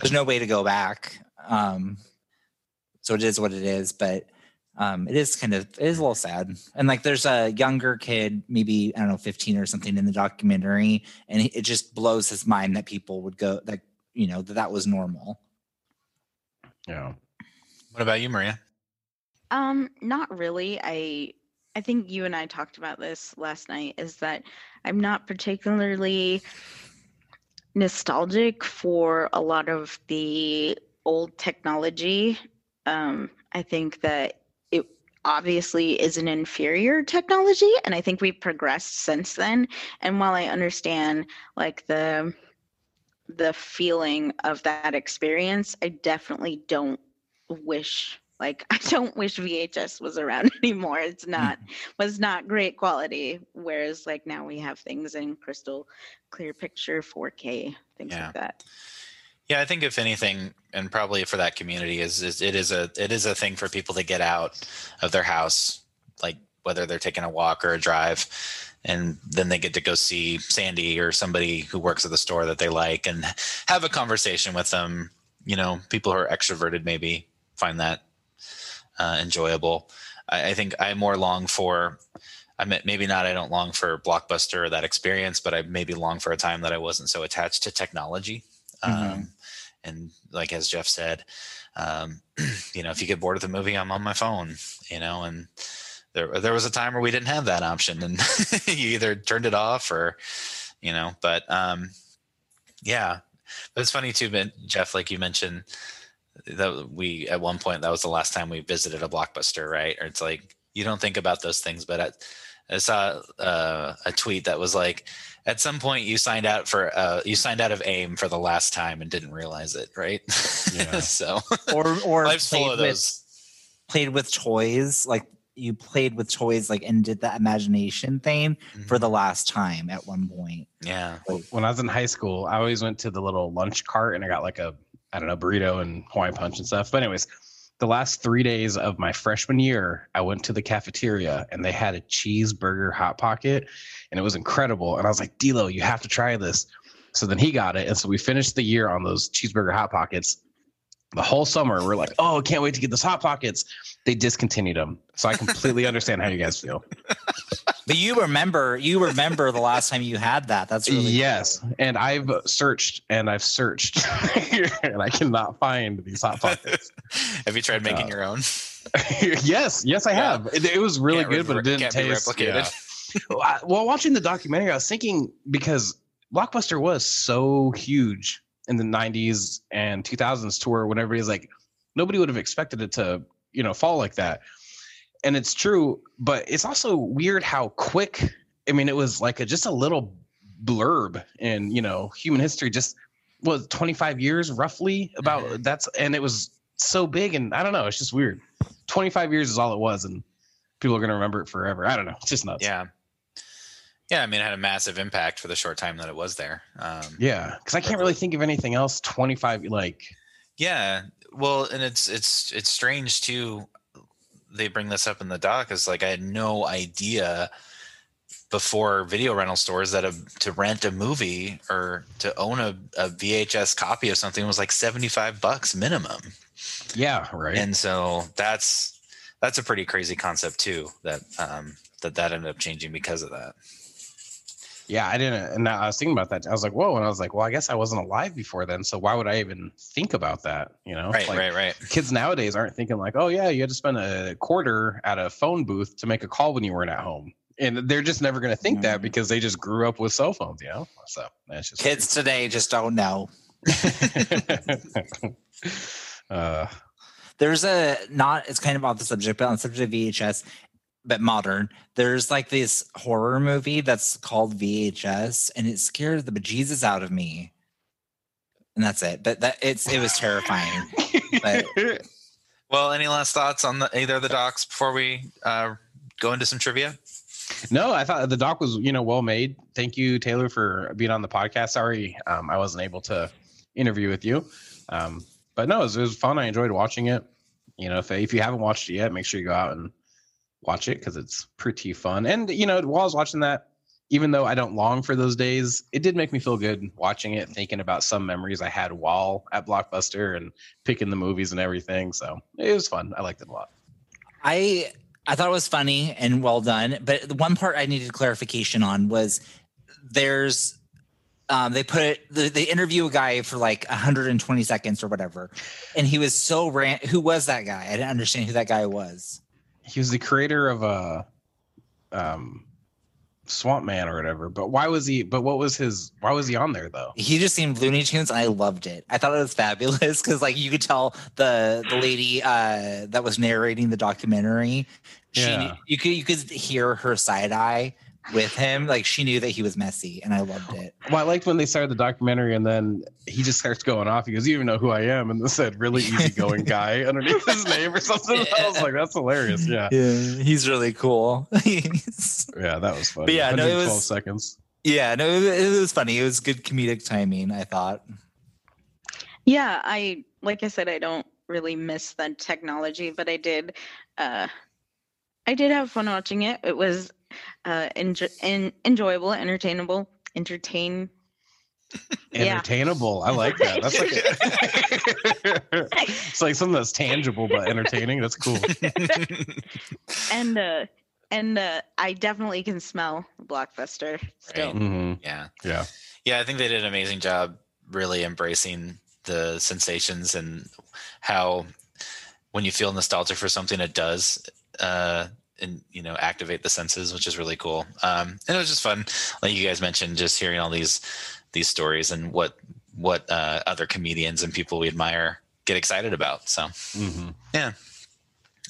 there's no way to go back. Um, so it is what it is, but um, it is kind of it is a little sad. And like there's a younger kid, maybe I don't know, 15 or something in the documentary, and it just blows his mind that people would go that you know that that was normal. Yeah. what about you maria Um, not really. I I think you and I talked about this last night is that I'm not particularly nostalgic for a lot of the old technology. Um, I think that it obviously is an inferior technology and I think we've progressed since then. And while I understand like the the feeling of that experience, I definitely don't wish like I don't wish VHS was around anymore. It's not was not great quality. Whereas like now we have things in crystal clear picture, 4K, things Yeah. like that. Yeah, I think if anything, and probably for that community, is, is it is a it is a thing for people to get out of their house, like whether they're taking a walk or a drive, and then they get to go see Sandy or somebody who works at the store that they like, and have a conversation with them. You know, people who are extroverted maybe find that uh, enjoyable. I, I think I more long for. I mean, maybe not. I don't long for blockbuster or that experience, but I maybe long for a time that I wasn't so attached to technology. Um, and like as Jeff said, um, you know, if you get bored of the movie, I'm on my phone. You know, and there there was a time where we didn't have that option, and you either turned it off or, you know. But um, yeah, but it's funny too, Jeff, like you mentioned, that we at one point that was the last time we visited a blockbuster, right? Or it's like you don't think about those things, but I, I saw uh, a tweet that was like, at some point you signed out for uh, you signed out of AIM for the last time and didn't realize it, right? Yeah. so Or or life's full played of with- played with toys like you played with toys like and did that imagination thing for the last time at one point. Yeah. When I was in high school, I always went to the little lunch cart and I got like a, I don't know, burrito and Hawaiian punch and stuff. But anyways, the last three days of my freshman year, I went to the cafeteria and they had a cheeseburger hot pocket, and it was incredible. And I was like, D'Lo, you have to try this. So then he got it, and so we finished the year on those cheeseburger hot pockets. The whole summer, we're like, oh, can't wait to get those hot pockets. They discontinued them, so I completely understand how you guys feel. But you remember, you remember the last time you had that. That's really yes, and I've searched and I've searched, and I cannot find these hot pockets. Have you tried making Uh, your own? yes, yes, I have. It, it was really Can't good, but it didn't can't be taste. replicated. yeah. While watching the documentary, I was thinking because Blockbuster was so huge in the '90s and 2000s, to where when everybody's like, nobody would have expected it to, you know, fall like that. And it's true, but it's also weird how quick. I mean, it was like a, just a little blurb in you know human history. Just was 25 years roughly about mm-hmm. that's, and it was so big, and I don't know. It's just weird. 25 years is all it was, and people are gonna remember it forever. I don't know. It's just nuts. Yeah. Yeah, I mean, it had a massive impact for the short time that it was there. Um, Yeah, because I can't really think of anything else. Twenty five, like Yeah, well, and it's it's it's strange too. They bring this up in the doc is like I had no idea before video rental stores that a, to rent a movie or to own a, a VHS copy of something was like seventy five bucks minimum. yeah, right. And so that's that's a pretty crazy concept too. That um, that that ended up changing because of that. Yeah, I didn't. And I was thinking about that. I was like, whoa, and I was like, well, I guess I wasn't alive before then, so why would I even think about that? You know, Right, Like, right, right. Kids nowadays aren't thinking like, oh yeah, you had to spend a quarter at a phone booth to make a call when you weren't at home. And they're just never going to think that because they just grew up with cell phones, you know. So that's just Kids today just don't know. uh, There's a not it's kind of off the subject, but on the subject of VHS, but modern. There's like this horror movie that's called VHS, and it scared the bejesus out of me. And that's it. But that it's it was terrifying. but Well, any last thoughts on the, either of the docs before we uh, go into some trivia? No, I thought the doc was, you know, well made. Thank you, Taylor, for being on the podcast. Sorry, um, I wasn't able to interview with you, um, but no, it was, it was fun. I enjoyed watching it. You know, if if you haven't watched it yet, make sure you go out and watch it because it's pretty fun. And you know, while I was watching that, even though I don't long for those days, it did make me feel good watching it, thinking about some memories I had while at Blockbuster and picking the movies and everything. So it was fun. I liked it a lot. I I thought it was funny and well done, but the one part I needed clarification on was there's um, they put it they, they interview a guy for like 120 seconds or whatever, and he was so rant. Who was that guy? I didn't understand who that guy was. He was the creator of a um swamp man or whatever but why was he but what was his why was he on there though He just seemed Looney Tunes, and I loved it. I thought it was fabulous because like you could tell the the lady uh, that was narrating the documentary, she Yeah. you could you could hear her side eye with him. Like she knew that he was messy, and I loved it. well i liked when they started the documentary and then he just starts going off he goes you even know who i am and this said really easygoing guy underneath his name or something i was like that's hilarious yeah Yeah, he's really cool. He's- yeah that was fun But yeah, no, it was- seconds yeah, no, it, it was funny. It was good comedic timing. I thought. Yeah, I like I said, I don't really miss the technology, but I did uh I did have fun watching it. It was uh enjo- en- enjoyable, entertainable, entertain Yeah. entertainable i like that that's like a, it's like something that's tangible but entertaining that's cool and uh and uh I definitely can smell Blockbuster still. Mhm. Yeah. yeah Yeah, I think they did an amazing job really embracing the sensations and how when you feel nostalgia for something it does uh and you know activate the senses which is really cool um and it was just fun like you guys mentioned just hearing all these these stories and what what uh other comedians and people we admire get excited about so Mhm. yeah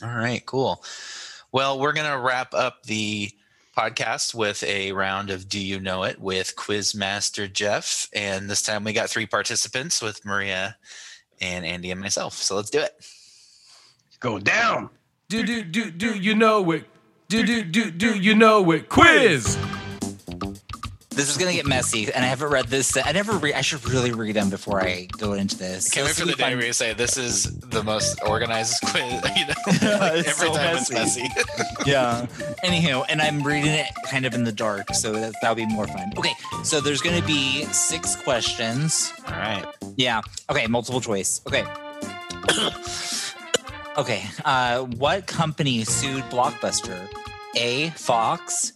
all right cool well we're gonna wrap up the podcast with a round of Do You Know It with Quizmaster Jeff. And this time we got three participants with Maria and Andy and myself. So let's do it. go down Do do do do you know it? Do do do do you know it? Quiz. This is gonna get messy, and I haven't read this. I never read. I should really read them before I go into this. Can't wait for the be day where you say this is the most organized quiz. You know, like, It's every so time it's messy. messy. yeah. Anywho, and I'm reading it kind of in the dark, so that, that'll be more fun. Okay, so there's going to be six questions. All right. Yeah. Okay, multiple choice. Okay. okay. Uh, what company sued Blockbuster? A. Fox.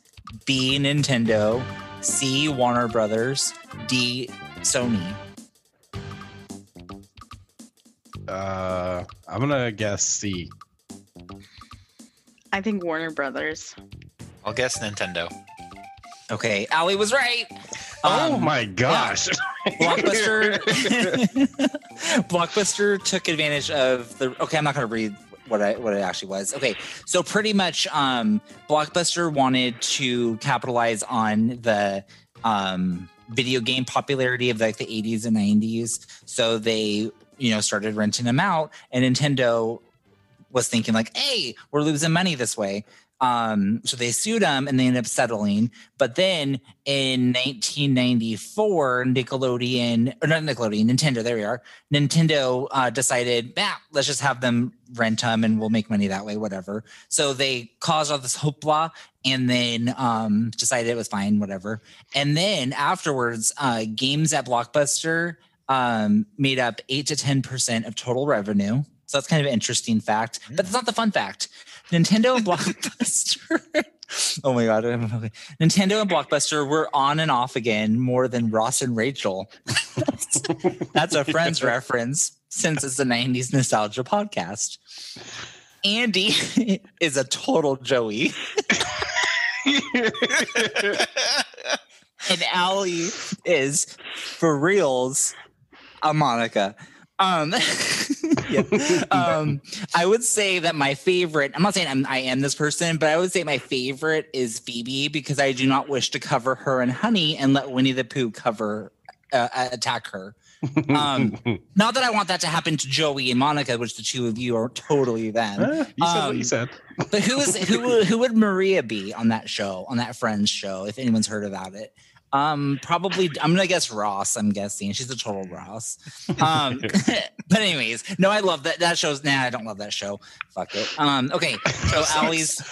B. Nintendo. C. Warner Brothers. D. Sony. Uh, I'm gonna guess C. I think Warner Brothers. I'll guess Nintendo. Okay, Allie was right. oh Um, my gosh. Blockbuster Blockbuster took advantage of the okay, I'm not gonna read what I what it actually was. Okay, so pretty much um Blockbuster wanted to capitalize on the um video game popularity of like the 80s and 90s. So they, you know, started renting them out and Nintendo was thinking like, hey, we're losing money this way. Um, so they sued them and they ended up settling. But then in 1994, Nickelodeon, or not Nickelodeon, Nintendo, there we are. Nintendo uh, decided, yeah, let's just have them rent them and we'll make money that way, whatever. So they caused all this hoopla and then um, decided it was fine, whatever. And then afterwards, uh, games at Blockbuster um, made up 8 to 10% of total revenue. So that's kind of an interesting fact, but it's not the fun fact. Nintendo and Blockbuster. oh my god! Okay. Nintendo and Blockbuster were on and off again more than Ross and Rachel. that's, that's a Friends reference since it's the '90s nostalgia podcast. Andy is a total Joey, and Allie is for reals a Monica. Um, yeah. um, I would say that my favorite. I'm not saying I'm, I am this person, but I would say my favorite is Phoebe because I do not wish to cover her in honey and let Winnie the Pooh cover uh, attack her. Um, not that I want that to happen to Joey and Monica, which the two of you are totally them. Eh, you said what Um, you said. But who is who? Who would Maria be on that show, on that Friends show? If anyone's heard about it, um, probably. I'm gonna guess Ross. I'm guessing she's a total Ross. Um, but anyways, no, I love that. That show's. Nah, I don't love that show. Fuck it. Um, okay, so Allie's.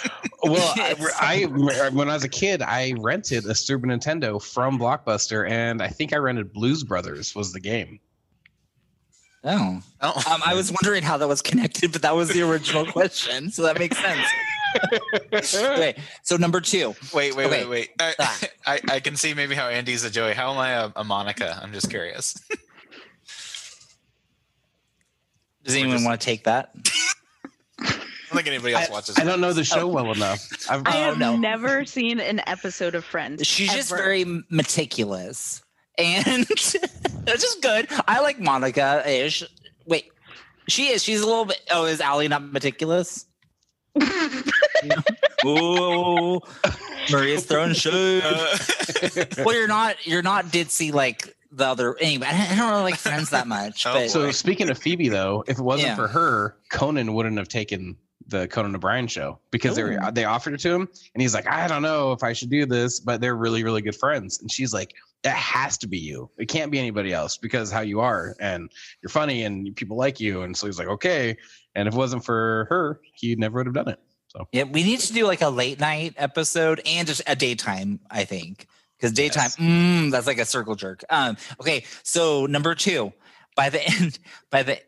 Well, I, I when I was a kid, I rented a Super Nintendo from Blockbuster, and I think I rented Blues Brothers was the game. Oh, um, I was wondering how that was connected, but that was the original question, so that makes sense. okay, so number two. Wait, wait, Okay. wait, uh, wait. I, I, I can see maybe how Andy's a Joey. How am I a, a Monica? I'm just curious. Does anyone want to take that? I don't think anybody else watches. I don't know the show oh. well enough. I've, I have no. never seen an episode of Friends. She's just very meticulous, and that's just good. I like Monica ish. Wait, she is. She's a little bit. Oh, is Allie not meticulous? Ooh, Maria's throwing shade. well, you're not. You're not ditzy like the other. Anyway, I don't really like Friends that much. Oh, but so speaking of Phoebe, though, if it wasn't Yeah. for her, Conan wouldn't have taken the Conan O'Brien show because they were, they offered it to him, and he's like, I don't know if I should do this, but they're really really good friends, and she's like, it has to be you. It can't be anybody else because how you are, and you're funny, and people like you, and so he's like, okay. And if it wasn't for her, he never would have done it. So Yeah, we need to do like a late night episode and just a daytime, I think. Because daytime, mm, that's like a circle jerk. Um, okay, so number two, by the end, by the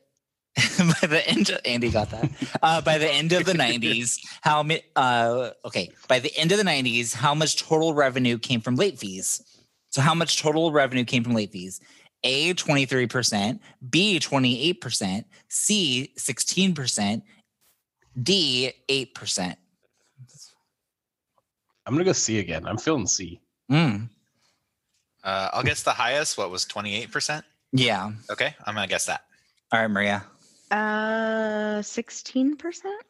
by the end, Andy got that. Uh, by the end of the '90s, how many? Uh, okay, by the end of the '90s, how much total revenue came from late fees? So, how much total revenue came from late fees? A, 23%, B, 28%, C, 16%, D, 8%. I'm gonna go C again. I'm feeling C. Mm. Uh, I'll guess the highest. What was 28%? Yeah. Okay, I'm gonna guess that. All right, Maria. Uh, sixteen percent.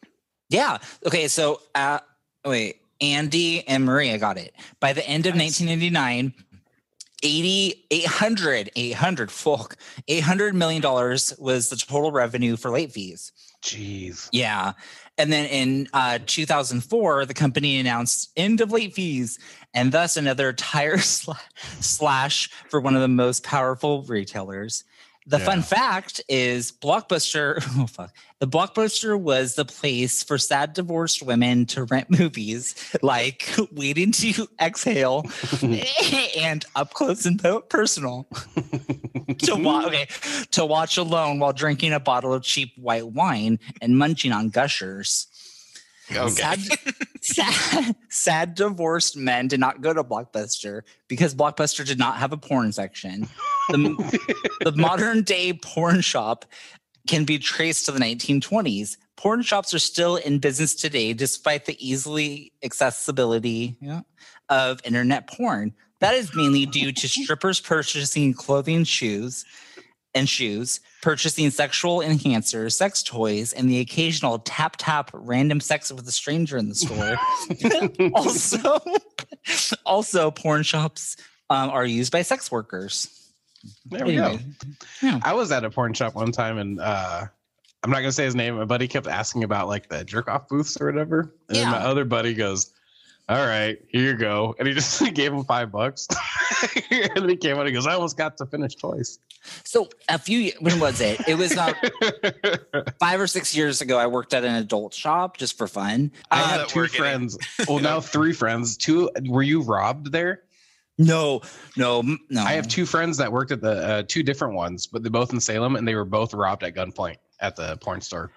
Yeah. Okay. So, uh, wait, Andy and Maria got it. By the end of 1989, 80 800 800 fuck 800 million dollars was the total revenue for late fees. Jeez. yeah. And then in uh, 2004 the company announced end of late fees and thus another tire sla- slash for one of the most powerful retailers. The fun fact is blockbuster oh fuck the blockbuster was the place for sad divorced women to rent movies like waiting to exhale and up close and personal to watch okay to watch alone while drinking a bottle of cheap white wine and munching on gushers Okay. Sad, sad, sad divorced men did not go to Blockbuster because Blockbuster did not have a porn section. The, the modern day porn shop can be traced to the 1920s. Porn shops are still in business today despite the easily accessibility yeah, of internet porn. That is mainly due to strippers purchasing clothing, shoes, and shoes, purchasing sexual enhancers, sex toys, and the occasional tap tap random sex with a stranger in the store. also, also porn shops um, are used by sex workers. There we Anyway, go. I was at a porn shop one time and uh I'm not gonna say his name. My buddy kept asking about like the jerk off booths or whatever. And then my other buddy goes, All right, here you go. And he just gave him five bucks. and then he came out and he goes, I almost got to finish twice. So a few when was it? It was uh, five or six years ago. I worked at an adult shop just for fun. I Uh, have two friends. Well, now three friends. Two were you robbed there? No, no, no. I have two friends that worked at the uh, two different ones, but they're both in Salem, and they were both robbed at gunpoint at the porn store.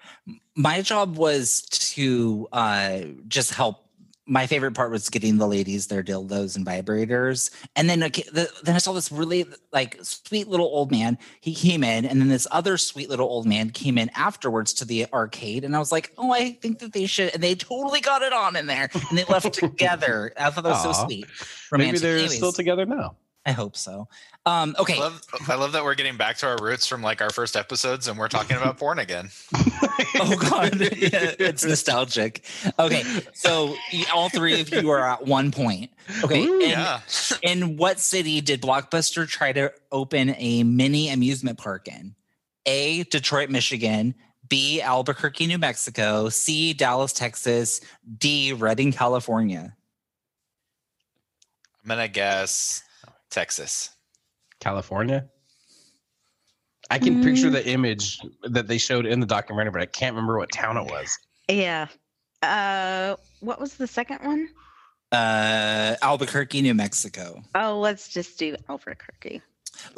my job was to uh just help my favorite part was getting the ladies their dildos and vibrators. And then okay, the, then i saw this really like sweet little old man. He came in and then this other sweet little old man came in afterwards to the arcade and i was like oh i think that they should and they totally got it on in there and they left together. I thought that was so Aw. sweet. Maybe they're Anyways, still together now. i hope so um okay. I love, I love that we're getting back to our roots from like our first episodes and we're talking about porn again. oh god. Yeah, it's nostalgic. Okay so all three of you are at one point. Okay Ooh, in, yeah. in what city did blockbuster try to open a mini amusement park in? A detroit michigan b albuquerque new mexico c dallas texas d redding california? I'm gonna guess Texas. California. I can picture the image that they showed in the documentary, but I can't remember what town it was. Yeah. Uh, what was the second one? uh albuquerque new mexico Oh, let's just do Albuquerque.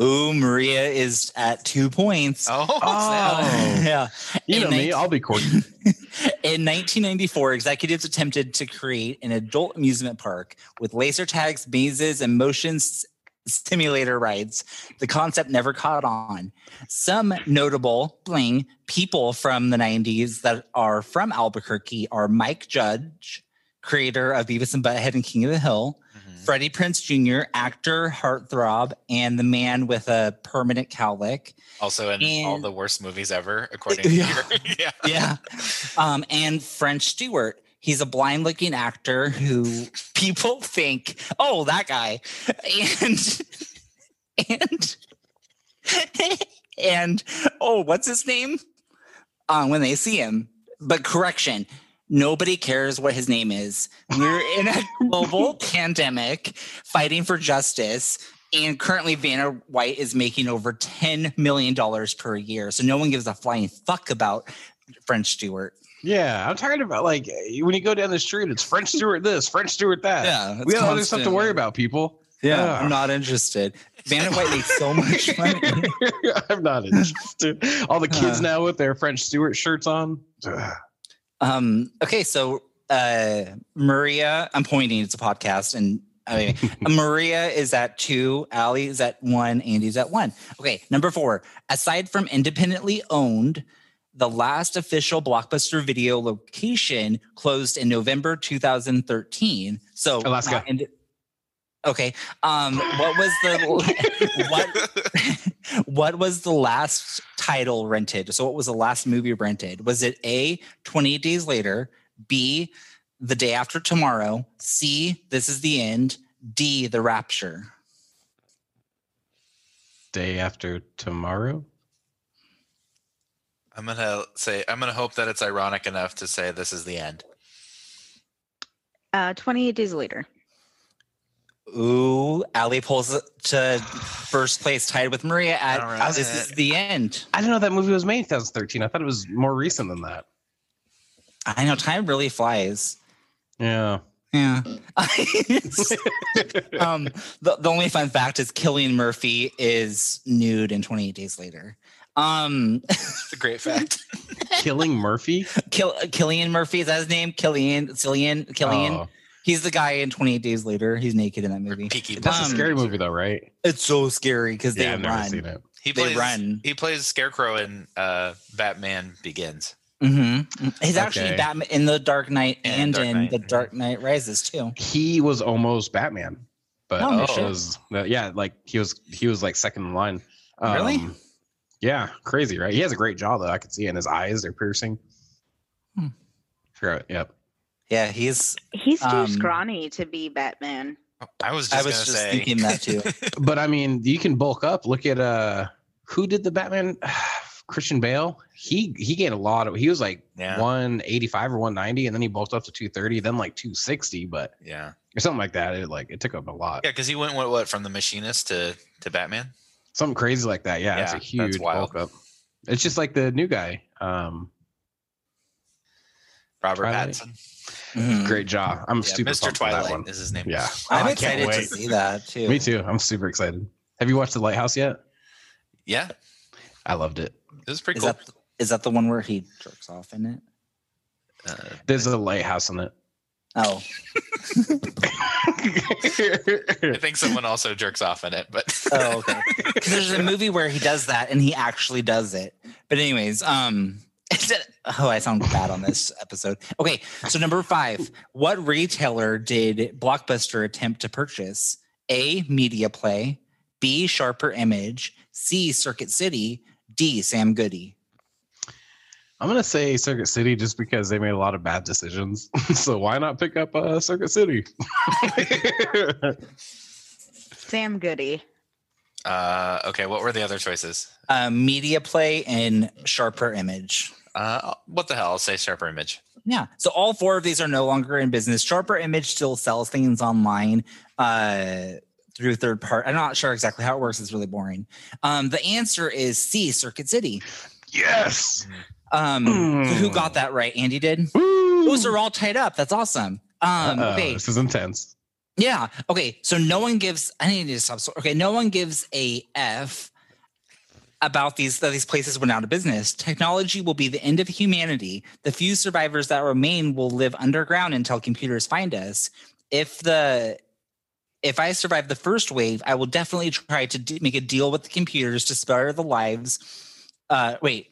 Ooh, Maria is at two points. Oh, yeah. You In know me, I'll be courting. In 1994, executives attempted to create an adult amusement park with laser tags, mazes, and motion s- simulator rides. The concept never caught on. Some notable bling people from the 90s that are from Albuquerque are Mike Judge, creator of Beavis and Butthead and King of the Hill, Freddie Prinze Jr., actor, heartthrob, and the man with a permanent cowlick. Also in all the worst movies ever, according to Yeah. your, yeah. yeah. Um, and French Stewart. He's a blind looking actor who people think, oh, that guy. And and and oh, what's his name? Uh, when they see him. But correction, nobody cares what his name is. We're in a global pandemic fighting for justice. And currently, Vanna White is making over $10 million per year. So no one gives a flying fuck about French Stewart. Yeah, I'm tired about like when you go down the street, it's French Stewart this, French Stewart that. Yeah, we have other stuff to worry about, people. Yeah, I'm not interested. Vanna White makes so much money. I'm not interested. All the kids Uh. now with their French Stewart shirts on. Um, okay, so uh Maria, I'm pointing, it's a podcast, and I mean, Maria is at two, Allie is at one, Andy's at one. Okay, number four. Aside from independently owned, the last official blockbuster video location closed in November 2013. So Alaska. not okay. Um, what was the what what was the last title rented? So what was the last movie rented? Was it A 28 days later, B the day after tomorrow, C this is the end, D the rapture? Day after tomorrow. I'm gonna say I'm gonna hope that it's ironic enough to say this is the end. Uh, 28 days later. Ooh, Allie pulls it to first place, tied with Maria at All right. this is the end. I didn't know that movie was made in 2013. I thought it was more recent than that. I know time really flies. Yeah. Yeah. um, the, the only fun fact is Cillian Murphy is nude in 28 Days Later. Um, It's a great fact. Killing Murphy. Kill, Killian Murphy is that his name? Killian, Cillian, Killian. Oh. He's the guy in 28 Days Later. He's naked in that movie. Peaky That's a Um, scary movie, though, right? It's so scary because Yeah, they I've never run. seen it. He They plays run. he plays Scarecrow in uh, Batman Begins. hmm He's actually Batman in the Dark Knight And and, Dark in Knight, the. Dark Knight Rises too. He was almost Batman, but Oh, no it was yeah, like he was he was like second in line. Really? Yeah, crazy, right? He has a great jaw though. I could see it in his eyes; they're piercing. Hmm. Forgot. Yep. Yeah, he's. He's too Um, scrawny to be Batman. I was I just was just say thinking that too. But I mean, you can bulk up. Look at uh, who did the Batman? Christian Bale. He he gained a lot of. He was like Yeah. 185 or 190, and then he bulked up to 230, then like 260, but yeah, or something like that. It like it took up a lot. yeah, because he went what, what from the Machinist to to Batman. Something crazy like that. Yeah, it's Yeah, a huge wild. bulk up. It's just like the new guy. Um, Robert Twilight. Pattinson. Mhm. great job! I'm Yeah, super Mr. pumped that Twilight one. is his name. Yeah, I'm Oh, I can't excited to see that too. Me too. I'm super excited. Have you watched The Lighthouse yet? Yeah, I loved it. it was pretty Is cool. that is that the one where he jerks off in it? Uh, There's a lighthouse in it. Oh, I think someone also jerks off in it, but oh, okay. 'Cause there's a movie where he does that and he actually does it. But anyways, um, oh, I sound bad on this episode. Okay, so number five, what retailer did Blockbuster attempt to purchase? A. Media Play, B. Sharper Image, C. Circuit City, D. Sam Goody. I'm gonna say Circuit City just because they made a lot of bad decisions. so why not pick up uh, Circuit City? Sam Goody. uh, okay. What were the other choices? Uh, Media Play and Sharper Image. Uh, what the hell? I'll say Sharper Image. Yeah. So all four of these are no longer in business. Sharper Image still sells things online uh, through third party. I'm not sure exactly how it works. It's really boring. Um, the answer is C, Circuit City. yes. Um, so who got that right? Andy did. Those are all tied up. That's awesome. Um, okay. This is intense. Yeah. Okay. So no one gives. I need to stop. so- Okay. No one gives a f about these that these places went out of business. Technology will be the end of humanity. The few survivors that remain will live underground until computers find us. If the if I survive the first wave, I will definitely try to d- make a deal with the computers to spare the lives. Uh, wait,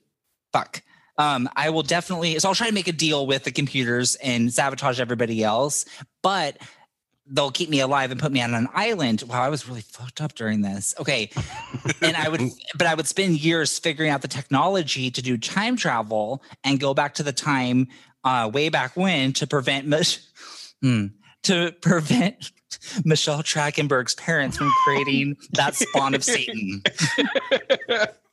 fuck. Um, I will definitely. So I'll try to make a deal with the computers and sabotage everybody else, but they'll keep me alive and put me on an island. Wow, I was really fucked up during this. Okay. and I would, but I would spend years figuring out the technology to do time travel and go back to the time uh, way back when to prevent, hmm, to prevent Michelle Trachtenberg's parents from creating that spawn of Satan.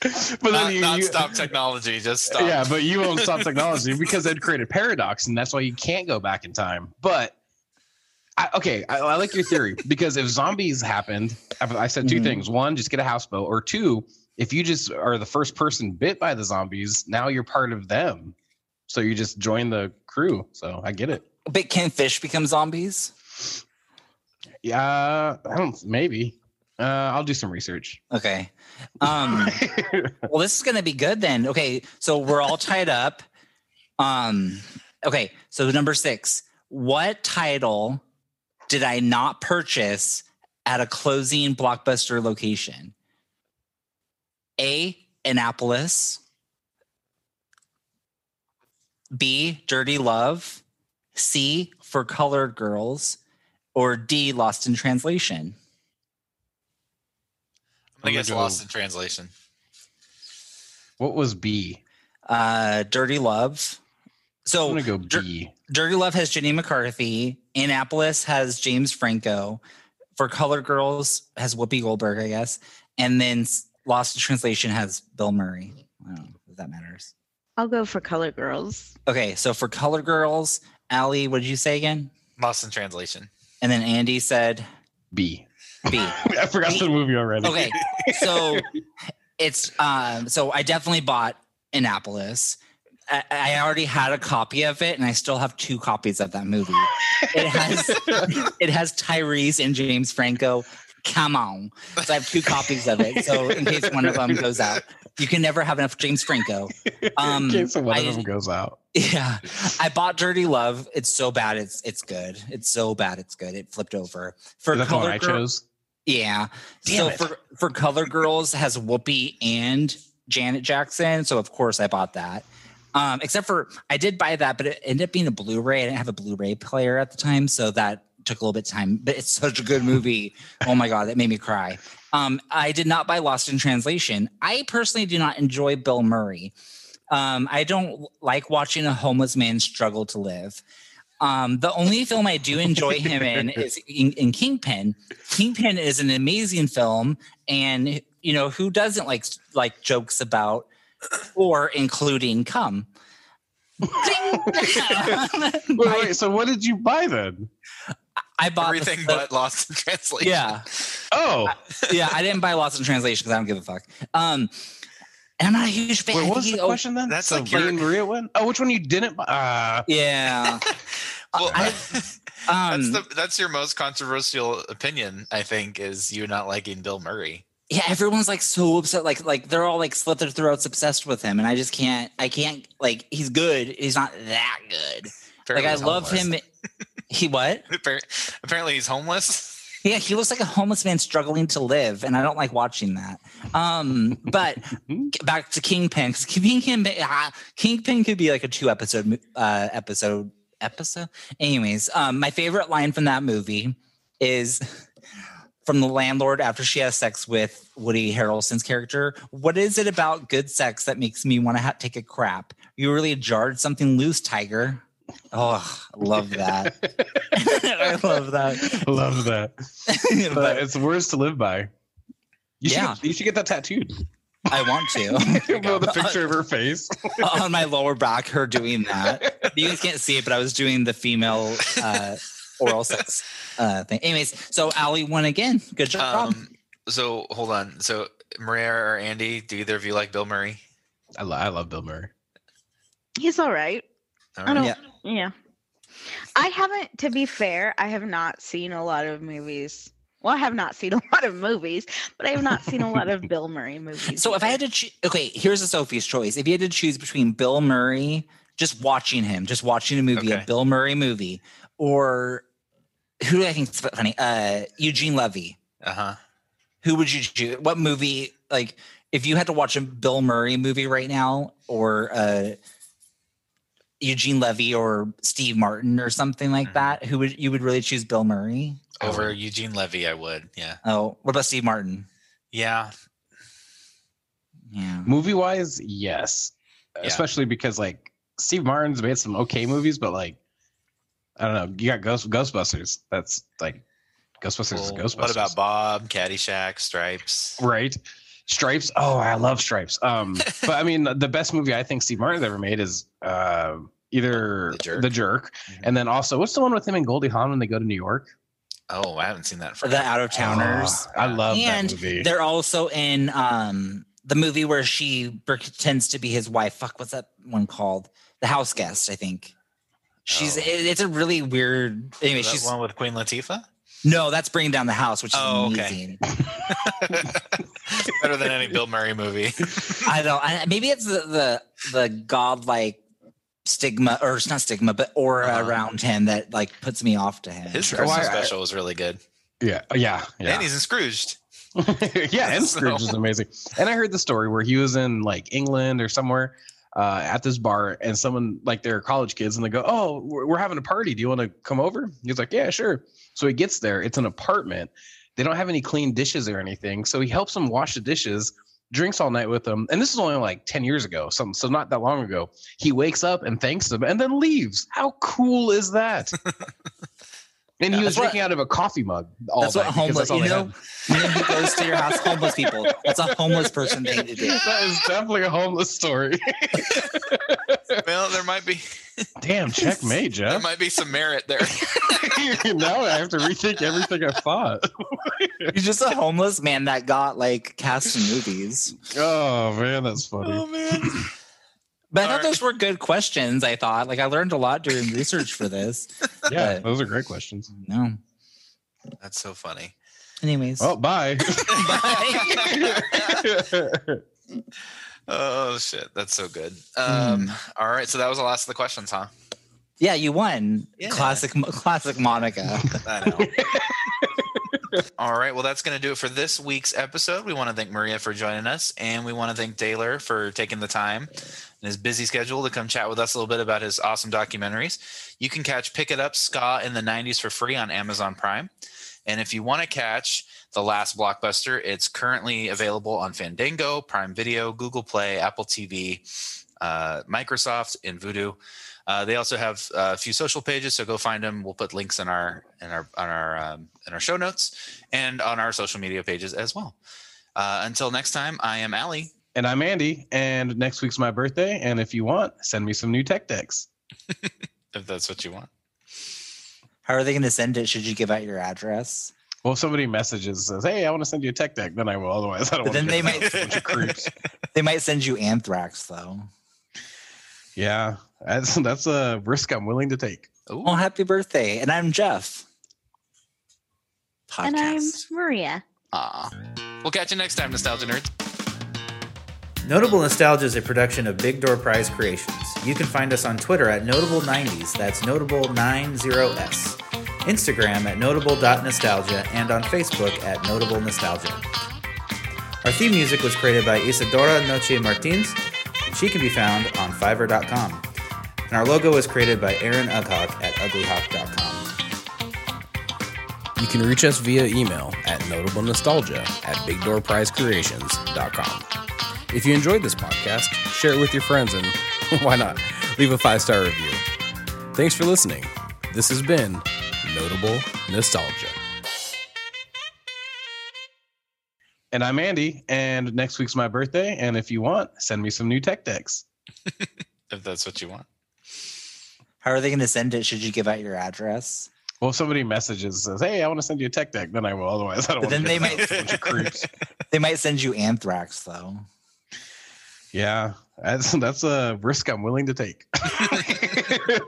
But Not, you- not you- stop technology. Just stop. Yeah, but you won't stop technology because that'd create a paradox, and that's why you can't go back in time. But I, okay, I, I like your theory because if zombies happened, I, I said 2 Mhm. things: one, just get a houseboat, or two, if you just are the first person bit by the zombies, now you're part of them, so you just join the crew. So I get it. But can fish become zombies? Yeah, I don't. Maybe. Uh, I'll do some research. Okay. Um, well, this is going to be good then. Okay, so we're all tied up. Um, okay, so number six. What title did I not purchase at a closing blockbuster location? A. Annapolis. B. Dirty Love. C. For Colored Girls. Or D. Lost in Translation. I'm gonna guess Lost in Translation. What was B? Uh, Dirty Love. So I'm gonna go Dir- B. Dirty Love has Jenny McCarthy. Annapolis has James Franco. for Color Girls has Whoopi Goldberg, I guess, and then Lost in Translation has Bill Murray. I don't know if that matters. I'll go for Color Girls. Okay, so for Color Girls, Allie, what did you say again? Lost in translation. And then Andy said B. B. I forgot the movie already. Okay, so it's um, so I definitely bought Annapolis. I, I already had a copy of it, and I still have two copies of that movie. It has it has Tyrese and James Franco. Come on, so I have two copies of it. So in case one of them goes out, you can never have enough James Franco. Um, in case one I- of them goes out. yeah, I bought Dirty Love. It's so bad. It's it's good. It's so bad. It's good. It flipped over for Is that Color I chose? Yeah. Damn so it. for for Color Girls has Whoopi and Janet Jackson. So of course I bought that. Um, except for I did buy that, but it ended up being a Blu-ray. I didn't have a Blu-ray player at the time, so that took a little bit of time. But it's such a good movie. oh my god, that made me cry. Um, I did not buy Lost in Translation. I personally do not enjoy Bill Murray. Um, I don't like watching a homeless man struggle to live. Um, the only film I do enjoy him in is in, in Kingpin. Kingpin is an amazing film, and you know who doesn't like like jokes about or including cum. wait, wait, so what did you buy then? I bought Everything the- but Lost in translation. Yeah. Oh, yeah. I didn't buy Lost in Translation because I don't give a fuck. Um, and I'm not a huge fan. Wait, what was think the he- question then? That's so like your- Maria one? Oh, which one you didn't? Uh, Yeah. Well, Um, that's the that's your most controversial opinion. I think is you not liking Bill Murray. yeah, everyone's like so upset. Like, like they're all like slit their throats obsessed with him, and I just can't. I can't. Like, he's good. He's not that good. Apparently like, I he's love homeless. him. He what? Appar- Apparently, he's homeless. Yeah, he looks like a homeless man struggling to live, and I don't like watching that. Um, but back to Kingpin, Kingpin, ah, Kingpin could be like a two episode uh, episode episode. Anyways, um, my favorite line from that movie is from the landlord after she has sex with Woody Harrelson's character. What is it about good sex that makes me want to ha- take a crap? You really jarred something loose, Tiger. Oh, I love that. I love that. Love that. but it's words to live by. You should, Yeah. get, you should get that tattooed. I want to. With a picture of her face. on my lower back, her doing that. You guys can't see it, but I was doing the female uh, oral sex uh, thing. Anyways, so Allie won again. Good job. Um, so hold on. So Maria or Andy, do either of you like Bill Murray? I, lo- I love Bill Murray. He's all right. All I don't. right. Yeah. I haven't. To be fair, I have not seen a lot of movies. Well, I have not seen a lot of movies, but I have not seen a lot of Bill Murray movies. so if I had to choose, okay, here's a Sophie's choice. If you had to choose between Bill Murray, just watching him, just watching a movie, a Bill Murray movie, or who do I think is funny? Uh, Eugene Levy. Uh huh. Who would you choose? What movie? Like, if you had to watch a Bill Murray movie right now, or uh, Eugene Levy or Steve Martin or something like mm-hmm. that, who would you would really choose Bill Murray? Over Eugene Levy, I would. Yeah. Oh, what about Steve Martin? Yeah. Yeah. Movie wise, yes. Especially because like Steve Martin's made some okay movies, but like I don't know, you got Ghost Ghostbusters. That's like Ghostbusters is Well, Ghostbusters. what about Bob, Caddyshack, Stripes? right? Stripes. Oh, I love Stripes. Um, but I mean, the best movie I think Steve Martin's ever made is uh, either The Jerk, Mm-hmm. and then also what's the one with him and Goldie Hawn when they go to New York? Oh, I haven't seen that. For The Out of Towners. Oh, I love and that movie. they're also in um the movie where she pretends to be his wife. Fuck, what's that one called? The House Guest, I think. She's it- it's a really weird. Anyway, Is that she's one with Queen Latifah. No, that's Bringing Down the House, which is Oh, okay. amazing. Better than any Bill Murray movie. I don't. I, maybe it's the the the godlike stigma, or it's not stigma, but aura around him that like puts me off to him. Uh-huh. His Christmas I- I- special was really good. Yeah, yeah, yeah. And he's in Scrooged. yeah, and Scrooge is amazing. And I heard the story where he was in like England or somewhere uh, at this bar, and someone like they're college kids, and they go, "Oh, we're, we're having a party. Do you want to come over?" He's like, "Yeah, sure." So he gets there. It's an apartment. They don't have any clean dishes or anything, so he helps them wash the dishes. Drinks all night with them, and this is only like ten years ago, some so not that long ago. He wakes up and thanks them, and then leaves. How cool is that? And he was That's what- drinking out of a coffee mug. All That's what night because homeless. that's all You know, had. you know goes to your house? Homeless people. That's a homeless person thing to do. That is definitely a homeless story. Well, there might be Damn, checkmate, there Jeff. There might be some merit there. now I have to rethink everything I thought. He's just a homeless man that got like cast in movies. Oh man, that's funny. oh man. But I thought those were good questions. I thought like I learned a lot during research for this. Yeah, But- those are great questions. No. That's so funny. Anyways. Oh, bye. Oh shit, that's so good. Um, all right, so that was the last of the questions, huh? Yeah, you won. Yeah. Classic, classic Monica. All right, well, that's going to do it for this week's episode. We want to thank Maria for joining us, and we want to thank Taylor for taking the time in his busy schedule to come chat with us a little bit about his awesome documentaries. You can catch Pick It Up Ska in the 90s for free on Amazon Prime. And if you want to catch The Last Blockbuster, it's currently available on Fandango, Prime Video, Google Play, Apple TV, uh, Microsoft, and Vudu. Uh, they also have uh, a few social pages, so go find them. We'll put links in our in our on our um, in our show notes and on our social media pages as well. Uh, until next time, I am Allie. and I'm Andy, and next week's my birthday. And if you want, send me some new tech decks. If that's what you want. How are they going to send it? Should you give out your address? Well, if somebody messages says, "Hey, I want to send you a tech deck," then I will. Otherwise, I don't. But want then to they give it out might- a bunch of creeps. They might send you anthrax though. Yeah, that's that's a risk I'm willing to take. Oh, happy birthday! And I'm Jeff. And I'm Maria. Aw. We'll catch you next time, Nostalgia Nerds. Notable Nostalgia is a production of Big Door Prize Creations. You can find us on Twitter at Notable90s, that's Notable90s, Instagram at Notable.nostalgia, and on Facebook at Notable Nostalgia. Our theme music was created by Isadora Noche Martins, and she can be found on Fiverr.com. And our logo was created by Aaron Ughawk at uglyhawk.com. You can reach us via email at notablenostalgia at bigdoorprizecreations.com. If you enjoyed this podcast, share it with your friends and why not? Leave a five star review. Thanks for listening. This has been Notable Nostalgia. And I'm Andy, and next week's my birthday. And if you want, send me some new tech decks. If that's what you want. How are they going to send it? Should you give out your address? Well, if somebody messages says, "Hey, I want to send you a tech deck," then I will. Otherwise, I don't. But then they give it out to a might bunch of creeps. they might send you anthrax though. Yeah, that's that's a risk I'm willing to take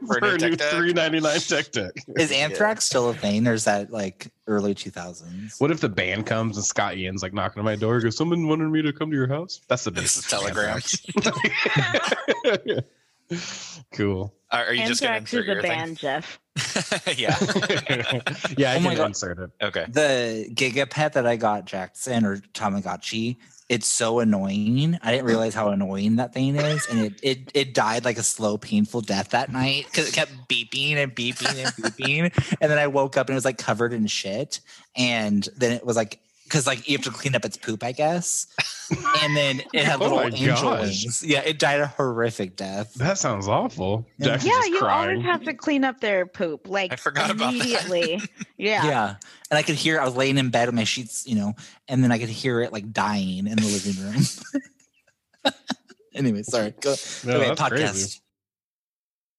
for, a new new three ninety nine tech deck. Is anthrax still a thing, or is that like early two thousands? What if the band comes and Scott Ian's like knocking on my door? Goes, someone wanted me to come to your house. That's the This basis. is Telegram. cool. Are, are you just going to Anthrax insert is a your band, Jeff. yeah. yeah, I Oh my can God. insert it. Okay. The Gigapet that I got Jackson or Tamagotchi, it's so annoying. I didn't realize how annoying that thing is, and it it, it died like a slow, painful death that night because it kept beeping and beeping and beeping, and then I woke up and it was like covered in shit, and then it was like. Because like you have to clean up its poop, I guess, and then it had Oh little my angel gosh. wings. Yeah, it died a horrific death. That sounds awful. Yeah. Jackson's Yeah, you crying. always have to clean up their poop, like I forgot about that. immediately. yeah. Yeah. And I could hear I was laying in bed with my sheets, you know, and then I could hear it like dying in the living room. anyway, sorry. Go, No, go ahead, that's podcast. crazy.